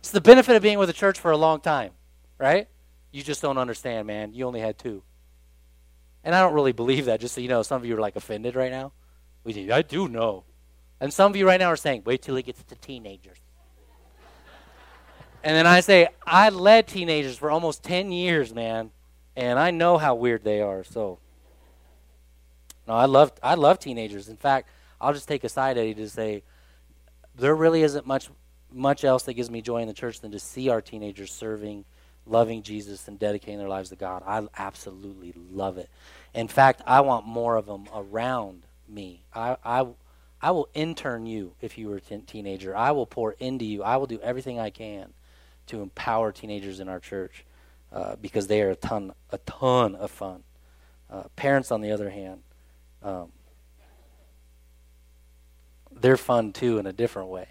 It's the benefit of being with a church for a long time, right? You just don't understand, man. You only had two. And I don't really believe that, just so you know. Some of you are like offended right now. We do, I do know. And some of you right now are saying, wait till he gets to teenagers. And then I say, I led teenagers for almost 10 years, man. And I know how weird they are, so. No, I love I love teenagers. In fact, I'll just take a side Eddie to say there really isn't much much else that gives me joy in the church than to see our teenagers serving, loving Jesus, and dedicating their lives to God. I absolutely love it. In fact, I want more of them around me. I, I, I will intern you if you were a teenager. I will pour into you. I will do everything I can to empower teenagers in our church uh, because they are a ton, a ton of fun. Uh, parents, on the other hand, um, they're fun too in a different way.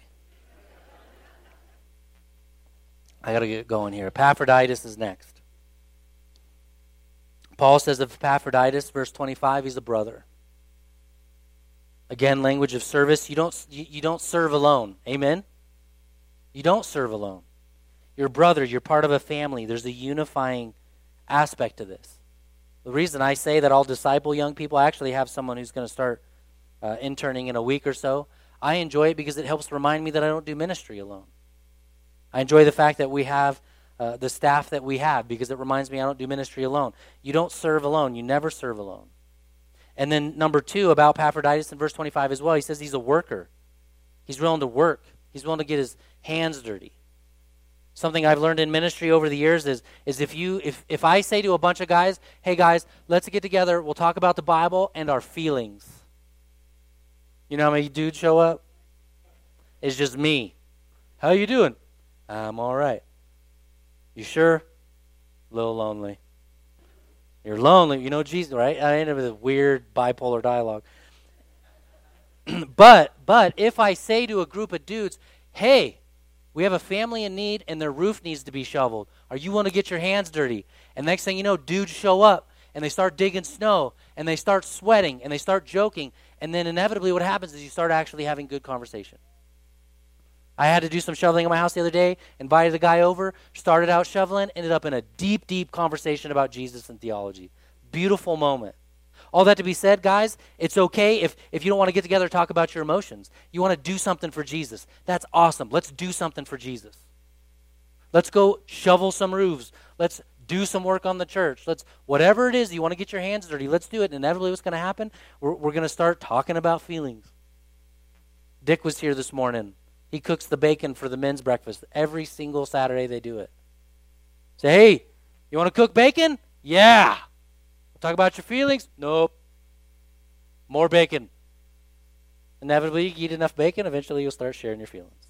I got to get going here. Epaphroditus is next. Paul says of Epaphroditus, verse 25, he's a brother. Again, language of service. You don't, you, you don't serve alone. Amen? You don't serve alone. You're brother. You're part of a family. There's a unifying aspect to this. The reason I say that I'll disciple young people, I actually have someone who's going to start uh, interning in a week or so. I enjoy it because it helps remind me that I don't do ministry alone. I enjoy the fact that we have uh, the staff that we have because it reminds me I don't do ministry alone. You don't serve alone, you never serve alone. And then, number two, about Epaphroditus in verse 25 as well, he says he's a worker. He's willing to work, he's willing to get his hands dirty. Something I've learned in ministry over the years is, is if you if, if I say to a bunch of guys, hey guys, let's get together, we'll talk about the Bible and our feelings. You know how many dudes show up? It's just me. How are you doing? I'm all right. You sure? A little lonely. You're lonely. You know Jesus, right? I end up with a weird bipolar dialogue. but but if I say to a group of dudes, "Hey, we have a family in need and their roof needs to be shoveled. Are you want to get your hands dirty?" And next thing you know, dudes show up and they start digging snow and they start sweating and they start joking and then inevitably what happens is you start actually having good conversation. I had to do some shoveling in my house the other day, invited a guy over, started out shoveling, ended up in a deep, deep conversation about Jesus and theology. Beautiful moment. All that to be said, guys, it's okay if, if you don't want to get together talk about your emotions. You want to do something for Jesus. That's awesome. Let's do something for Jesus. Let's go shovel some roofs. Let's do some work on the church. Let's, whatever it is, you want to get your hands dirty, let's do it. And inevitably, what's going to happen? We're, we're going to start talking about feelings. Dick was here this morning. He cooks the bacon for the men's breakfast. Every single Saturday they do it. Say, hey, you want to cook bacon? Yeah. Talk about your feelings? Nope. More bacon. Inevitably, you eat enough bacon, eventually you'll start sharing your feelings.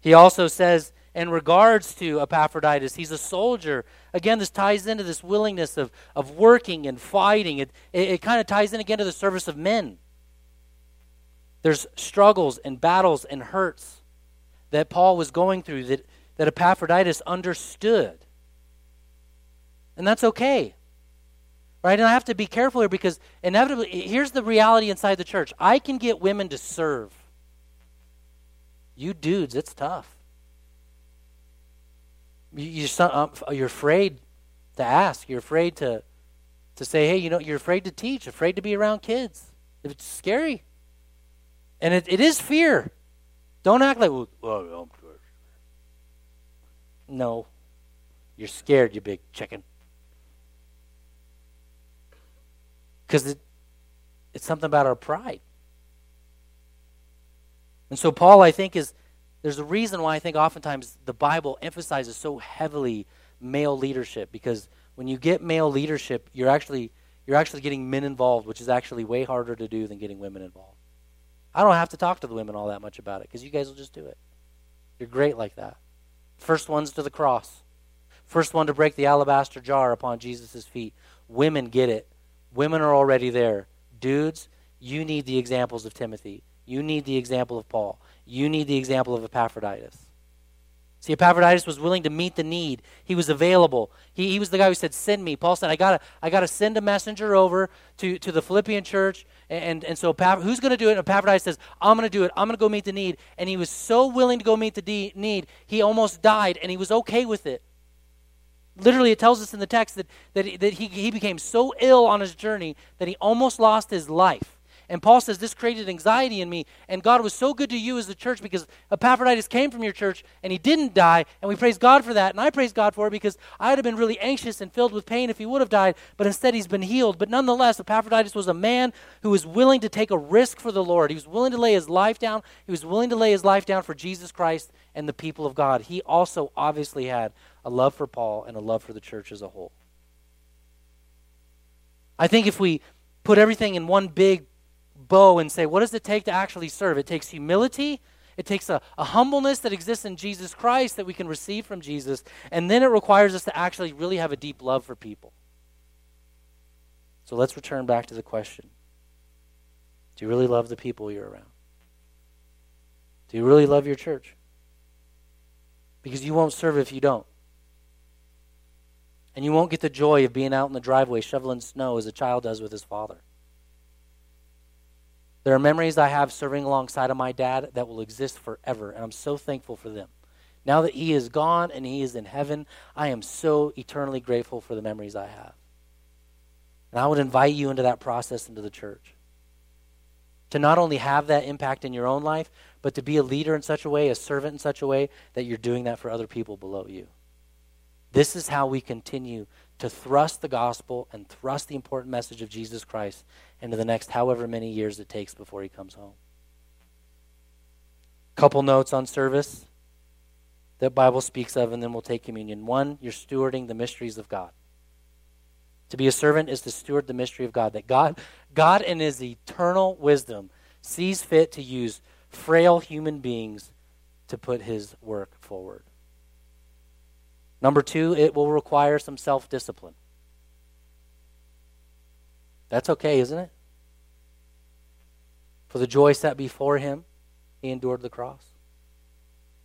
He also says in regards to Epaphroditus. He's a soldier. Again, this ties into this willingness of, of working and fighting. It, it, it kind of ties in again to the service of men. There's struggles and battles and hurts that Paul was going through that, that Epaphroditus understood. And that's okay. Right? And I have to be careful here because inevitably, here's the reality inside the church I can get women to serve. You dudes, it's tough. You, um, you're afraid to ask. You're afraid to, to say, hey, you know, you're afraid to teach, afraid to be around kids. It's scary. And it, it is fear. Don't act like, well, well, no. You're scared, you big chicken. Because it, it's something about our pride. And so, Paul, I think, is there's a reason why I think oftentimes the Bible emphasizes so heavily male leadership because when you get male leadership, you're actually you're actually getting men involved, which is actually way harder to do than getting women involved. I don't have to talk to the women all that much about it because you guys will just do it. You're great like that. First ones to the cross. First one to break the alabaster jar upon Jesus' feet. Women get it. Women are already there. Dudes, you need the examples of Timothy. You need the example of Paul. You need the example of Epaphroditus. See, Epaphroditus was willing to meet the need. He was available. He, he was the guy who said, Send me. Paul said, I got to I gotta send a messenger over to, to the Philippian church. And, and, and so, who's going to do it? And Epaphroditus says, I'm going to do it. I'm going to go meet the need. And he was so willing to go meet the de- need, he almost died, and he was okay with it. Literally, it tells us in the text that, that, that he, he became so ill on his journey that he almost lost his life. And Paul says, This created anxiety in me. And God was so good to you as the church because Epaphroditus came from your church and he didn't die. And we praise God for that. And I praise God for it because I would have been really anxious and filled with pain if he would have died. But instead, he's been healed. But nonetheless, Epaphroditus was a man who was willing to take a risk for the Lord. He was willing to lay his life down. He was willing to lay his life down for Jesus Christ and the people of God. He also obviously had a love for Paul and a love for the church as a whole. I think if we put everything in one big bow and say, what does it take to actually serve? It takes humility. It takes a, a humbleness that exists in Jesus Christ that we can receive from Jesus. And then it requires us to actually really have a deep love for people. So let's return back to the question Do you really love the people you're around? Do you really love your church? Because you won't serve if you don't. And you won't get the joy of being out in the driveway shoveling snow as a child does with his father. There are memories I have serving alongside of my dad that will exist forever, and I'm so thankful for them. Now that he is gone and he is in heaven, I am so eternally grateful for the memories I have. And I would invite you into that process into the church. To not only have that impact in your own life, but to be a leader in such a way, a servant in such a way, that you're doing that for other people below you. This is how we continue to thrust the gospel and thrust the important message of Jesus Christ into the next however many years it takes before he comes home. Couple notes on service that Bible speaks of, and then we'll take communion. One, you're stewarding the mysteries of God. To be a servant is to steward the mystery of God. That God, God in his eternal wisdom sees fit to use frail human beings to put his work forward. Number two, it will require some self discipline. That's okay, isn't it? For the joy set before him, he endured the cross.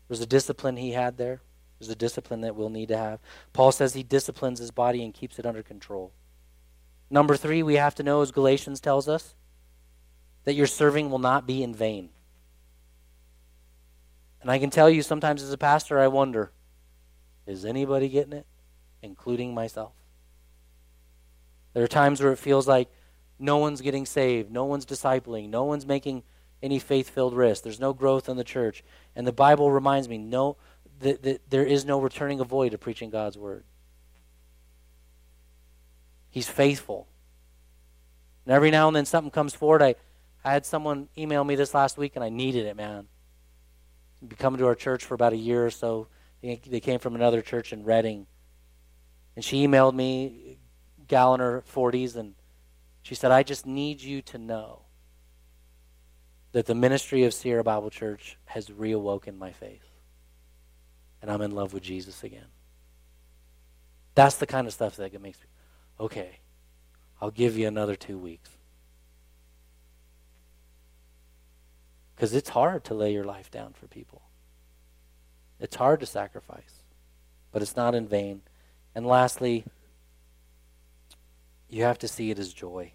There's a discipline he had there. There's a discipline that we'll need to have. Paul says he disciplines his body and keeps it under control. Number three, we have to know, as Galatians tells us, that your serving will not be in vain. And I can tell you, sometimes as a pastor, I wonder is anybody getting it, including myself? There are times where it feels like no one's getting saved, no one's discipling, no one's making any faith filled risk. There's no growth in the church. And the Bible reminds me no, that, that there is no returning a void to preaching God's word. He's faithful. And every now and then something comes forward. I, I had someone email me this last week and I needed it, man. Be coming to our church for about a year or so. They came from another church in Reading. And she emailed me gal in her 40s, and she said, I just need you to know that the ministry of Sierra Bible Church has reawoken my faith. and I'm in love with Jesus again. That's the kind of stuff that makes me, okay, I'll give you another two weeks. Because it's hard to lay your life down for people. It's hard to sacrifice, but it's not in vain. And lastly, you have to see it as joy.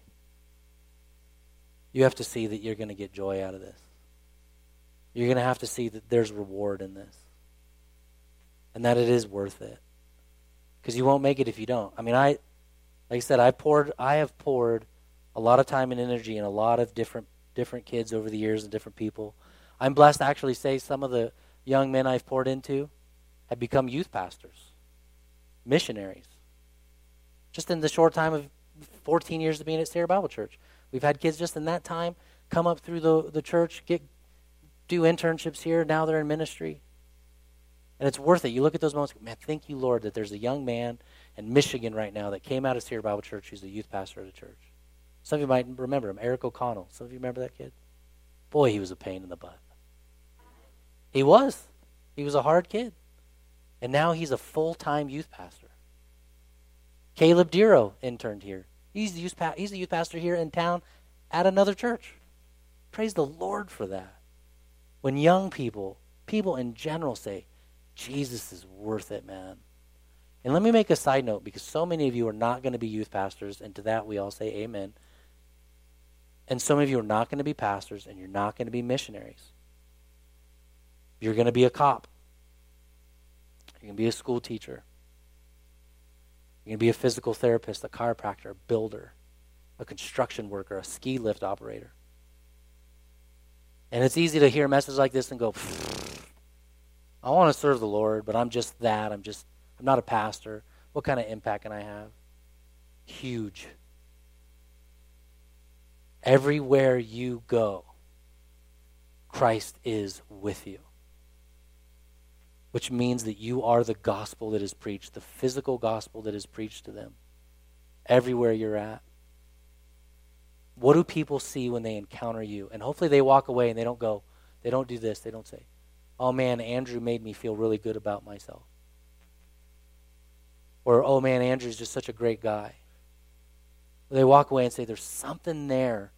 You have to see that you're going to get joy out of this. You're going to have to see that there's reward in this and that it is worth it. Because you won't make it if you don't. I mean, I, like I said, I poured, I have poured a lot of time and energy in a lot of different different kids over the years and different people. I'm blessed to actually say some of the young men I've poured into have become youth pastors, missionaries. Just in the short time of 14 years of being at Sierra Bible Church, we've had kids just in that time come up through the, the church, get do internships here. Now they're in ministry. And it's worth it. You look at those moments, man, thank you, Lord, that there's a young man in Michigan right now that came out of Sierra Bible Church who's a youth pastor at a church. Some of you might remember him, Eric O'Connell. Some of you remember that kid? Boy, he was a pain in the butt. He was. He was a hard kid. And now he's a full time youth pastor. Caleb Diro interned here. He's the, youth pa- he's the youth pastor here in town at another church. Praise the Lord for that. When young people, people in general say, Jesus is worth it, man. And let me make a side note because so many of you are not going to be youth pastors, and to that we all say amen. And some of you are not going to be pastors, and you're not going to be missionaries. You're going to be a cop. You're going to be a school teacher. You're going to be a physical therapist, a chiropractor, a builder, a construction worker, a ski lift operator. And it's easy to hear a message like this and go, I want to serve the Lord, but I'm just that. I'm just, I'm not a pastor. What kind of impact can I have? Huge. Everywhere you go, Christ is with you. Which means that you are the gospel that is preached, the physical gospel that is preached to them. Everywhere you're at. What do people see when they encounter you? And hopefully they walk away and they don't go, they don't do this, they don't say, oh man, Andrew made me feel really good about myself. Or, oh man, Andrew's just such a great guy. They walk away and say, there's something there.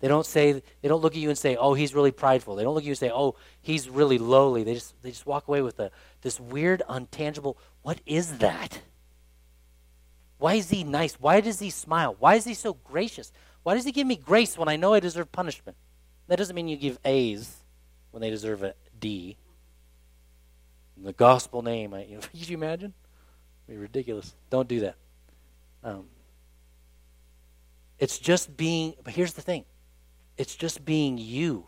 They don't say, they don't look at you and say, oh, he's really prideful. They don't look at you and say, oh, he's really lowly. They just, they just walk away with a, this weird, untangible, what is that? Why is he nice? Why does he smile? Why is he so gracious? Why does he give me grace when I know I deserve punishment? That doesn't mean you give A's when they deserve a D. In the gospel name, I, you know, could you imagine? It'd be ridiculous. Don't do that. Um, it's just being, but here's the thing it's just being you,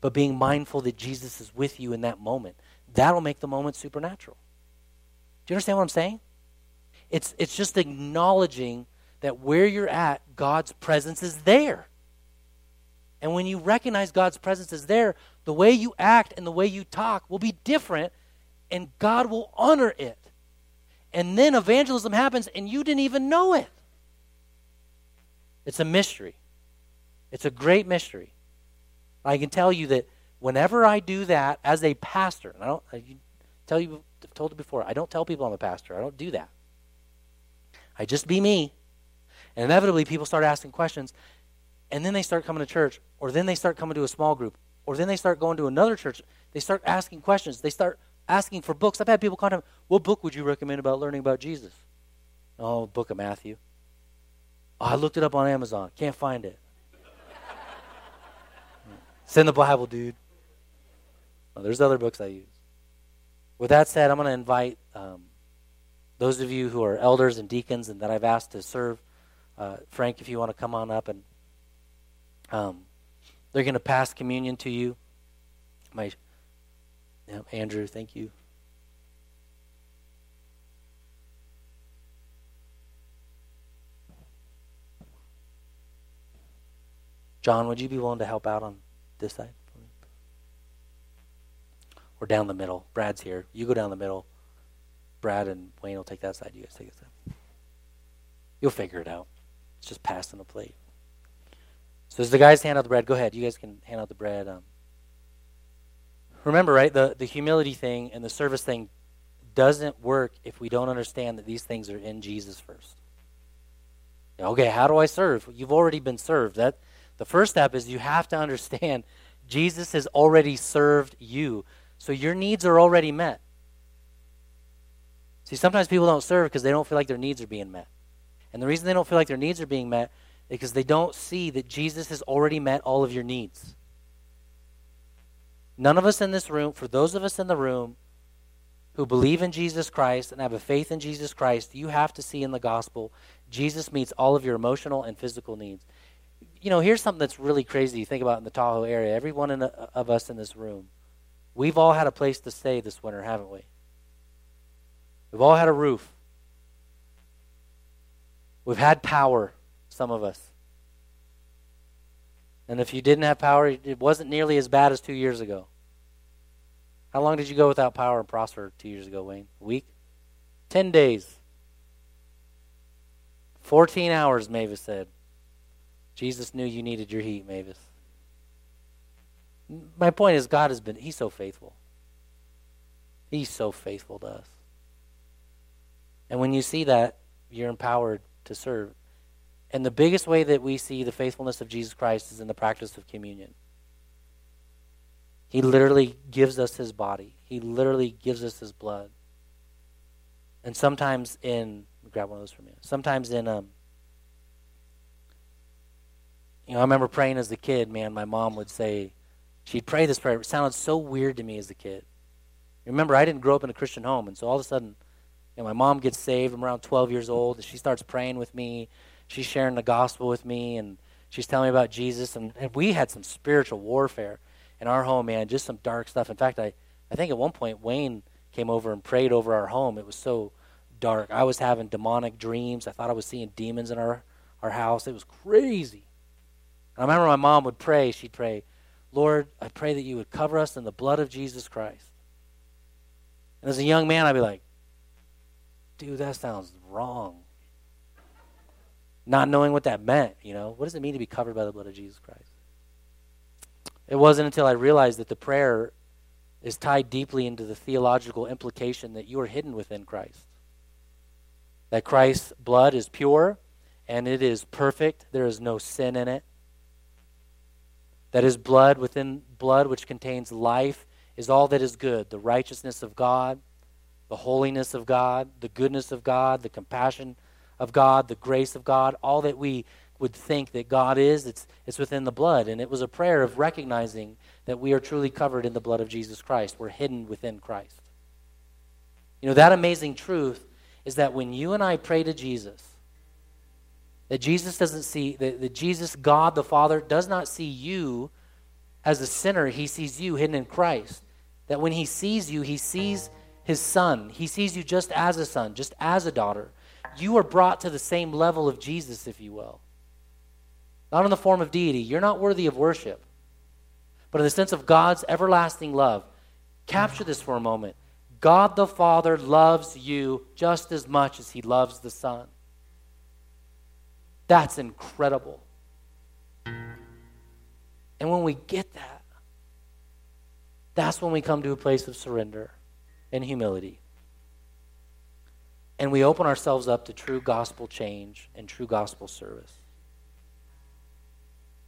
but being mindful that Jesus is with you in that moment. That'll make the moment supernatural. Do you understand what I'm saying? It's, it's just acknowledging that where you're at, God's presence is there. And when you recognize God's presence is there, the way you act and the way you talk will be different, and God will honor it. And then evangelism happens, and you didn't even know it. It's a mystery. It's a great mystery. I can tell you that whenever I do that as a pastor, and I don't I tell you, I've told you before, I don't tell people I'm a pastor. I don't do that. I just be me. And inevitably, people start asking questions, and then they start coming to church, or then they start coming to a small group, or then they start going to another church. They start asking questions. They start asking for books. I've had people contact me, what book would you recommend about learning about Jesus? Oh, book of Matthew. Oh, I looked it up on Amazon. Can't find it. Send the Bible, dude. Oh, there's other books I use. With that said, I'm going to invite um, those of you who are elders and deacons and that I've asked to serve. Uh, Frank, if you want to come on up and um, they're going to pass communion to you. My yeah, Andrew, thank you. John, would you be willing to help out on this side? Or down the middle. Brad's here. You go down the middle. Brad and Wayne will take that side. You guys take this side. You'll figure it out. It's just passing the plate. So as the guys hand out the bread, go ahead. You guys can hand out the bread. Um, Remember, right? The, the humility thing and the service thing doesn't work if we don't understand that these things are in Jesus first. Okay, how do I serve? You've already been served. That the first step is you have to understand Jesus has already served you. So your needs are already met. See, sometimes people don't serve because they don't feel like their needs are being met. And the reason they don't feel like their needs are being met is because they don't see that Jesus has already met all of your needs. None of us in this room, for those of us in the room who believe in Jesus Christ and have a faith in Jesus Christ, you have to see in the gospel Jesus meets all of your emotional and physical needs. You know, here's something that's really crazy to think about in the Tahoe area. Every one uh, of us in this room, we've all had a place to stay this winter, haven't we? We've all had a roof. We've had power, some of us. And if you didn't have power, it wasn't nearly as bad as two years ago. How long did you go without power and prosper two years ago, Wayne? A week? Ten days. 14 hours, Mavis said. Jesus knew you needed your heat, Mavis. My point is, God has been, He's so faithful. He's so faithful to us. And when you see that, you're empowered to serve. And the biggest way that we see the faithfulness of Jesus Christ is in the practice of communion. He literally gives us his body, he literally gives us his blood. And sometimes in, grab one of those for me. Sometimes in, um, you know, I remember praying as a kid, man, my mom would say, she'd pray this prayer. It sounded so weird to me as a kid. Remember, I didn't grow up in a Christian home, and so all of a sudden, you know, my mom gets saved. I'm around 12 years old, and she starts praying with me. She's sharing the gospel with me, and she's telling me about Jesus. And, and we had some spiritual warfare in our home, man, just some dark stuff. In fact, I, I think at one point Wayne came over and prayed over our home. It was so dark. I was having demonic dreams. I thought I was seeing demons in our, our house. It was crazy. I remember my mom would pray. She'd pray, Lord, I pray that you would cover us in the blood of Jesus Christ. And as a young man, I'd be like, dude, that sounds wrong. Not knowing what that meant, you know. What does it mean to be covered by the blood of Jesus Christ? It wasn't until I realized that the prayer is tied deeply into the theological implication that you are hidden within Christ. That Christ's blood is pure and it is perfect, there is no sin in it. That his blood within blood, which contains life, is all that is good the righteousness of God, the holiness of God, the goodness of God, the compassion of God, the grace of God, all that we would think that God is, it's, it's within the blood. And it was a prayer of recognizing that we are truly covered in the blood of Jesus Christ. We're hidden within Christ. You know, that amazing truth is that when you and I pray to Jesus, that Jesus doesn't see, that, that Jesus, God the Father, does not see you as a sinner. He sees you hidden in Christ. That when he sees you, he sees his son. He sees you just as a son, just as a daughter. You are brought to the same level of Jesus, if you will. Not in the form of deity. You're not worthy of worship. But in the sense of God's everlasting love. Capture this for a moment. God the Father loves you just as much as he loves the Son. That's incredible. And when we get that, that's when we come to a place of surrender and humility. And we open ourselves up to true gospel change and true gospel service.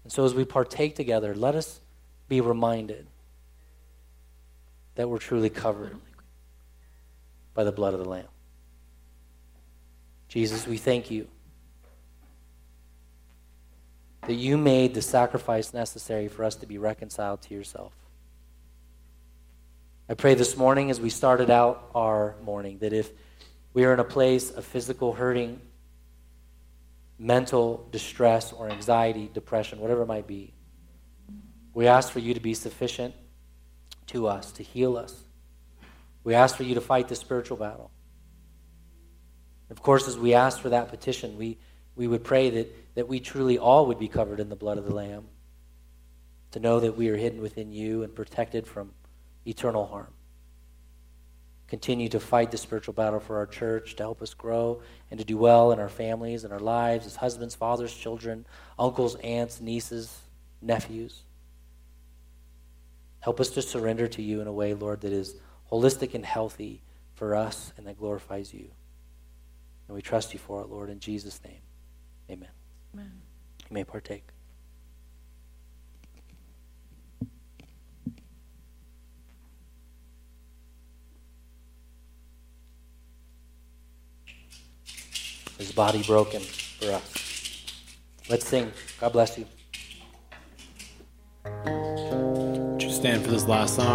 And so as we partake together, let us be reminded that we're truly covered by the blood of the Lamb. Jesus, we thank you that you made the sacrifice necessary for us to be reconciled to yourself. I pray this morning as we started out our morning that if we are in a place of physical hurting, mental distress, or anxiety, depression, whatever it might be, we ask for you to be sufficient to us, to heal us. We ask for you to fight the spiritual battle. Of course, as we ask for that petition, we, we would pray that, that we truly all would be covered in the blood of the Lamb, to know that we are hidden within you and protected from eternal harm. Continue to fight the spiritual battle for our church to help us grow and to do well in our families and our lives as husbands, fathers, children, uncles, aunts, nieces, nephews. Help us to surrender to you in a way, Lord, that is holistic and healthy for us and that glorifies you. And we trust you for it, Lord, in Jesus' name. Amen. Amen. You may partake. His body broken for us. Let's sing. God bless you. Would you stand for this last song?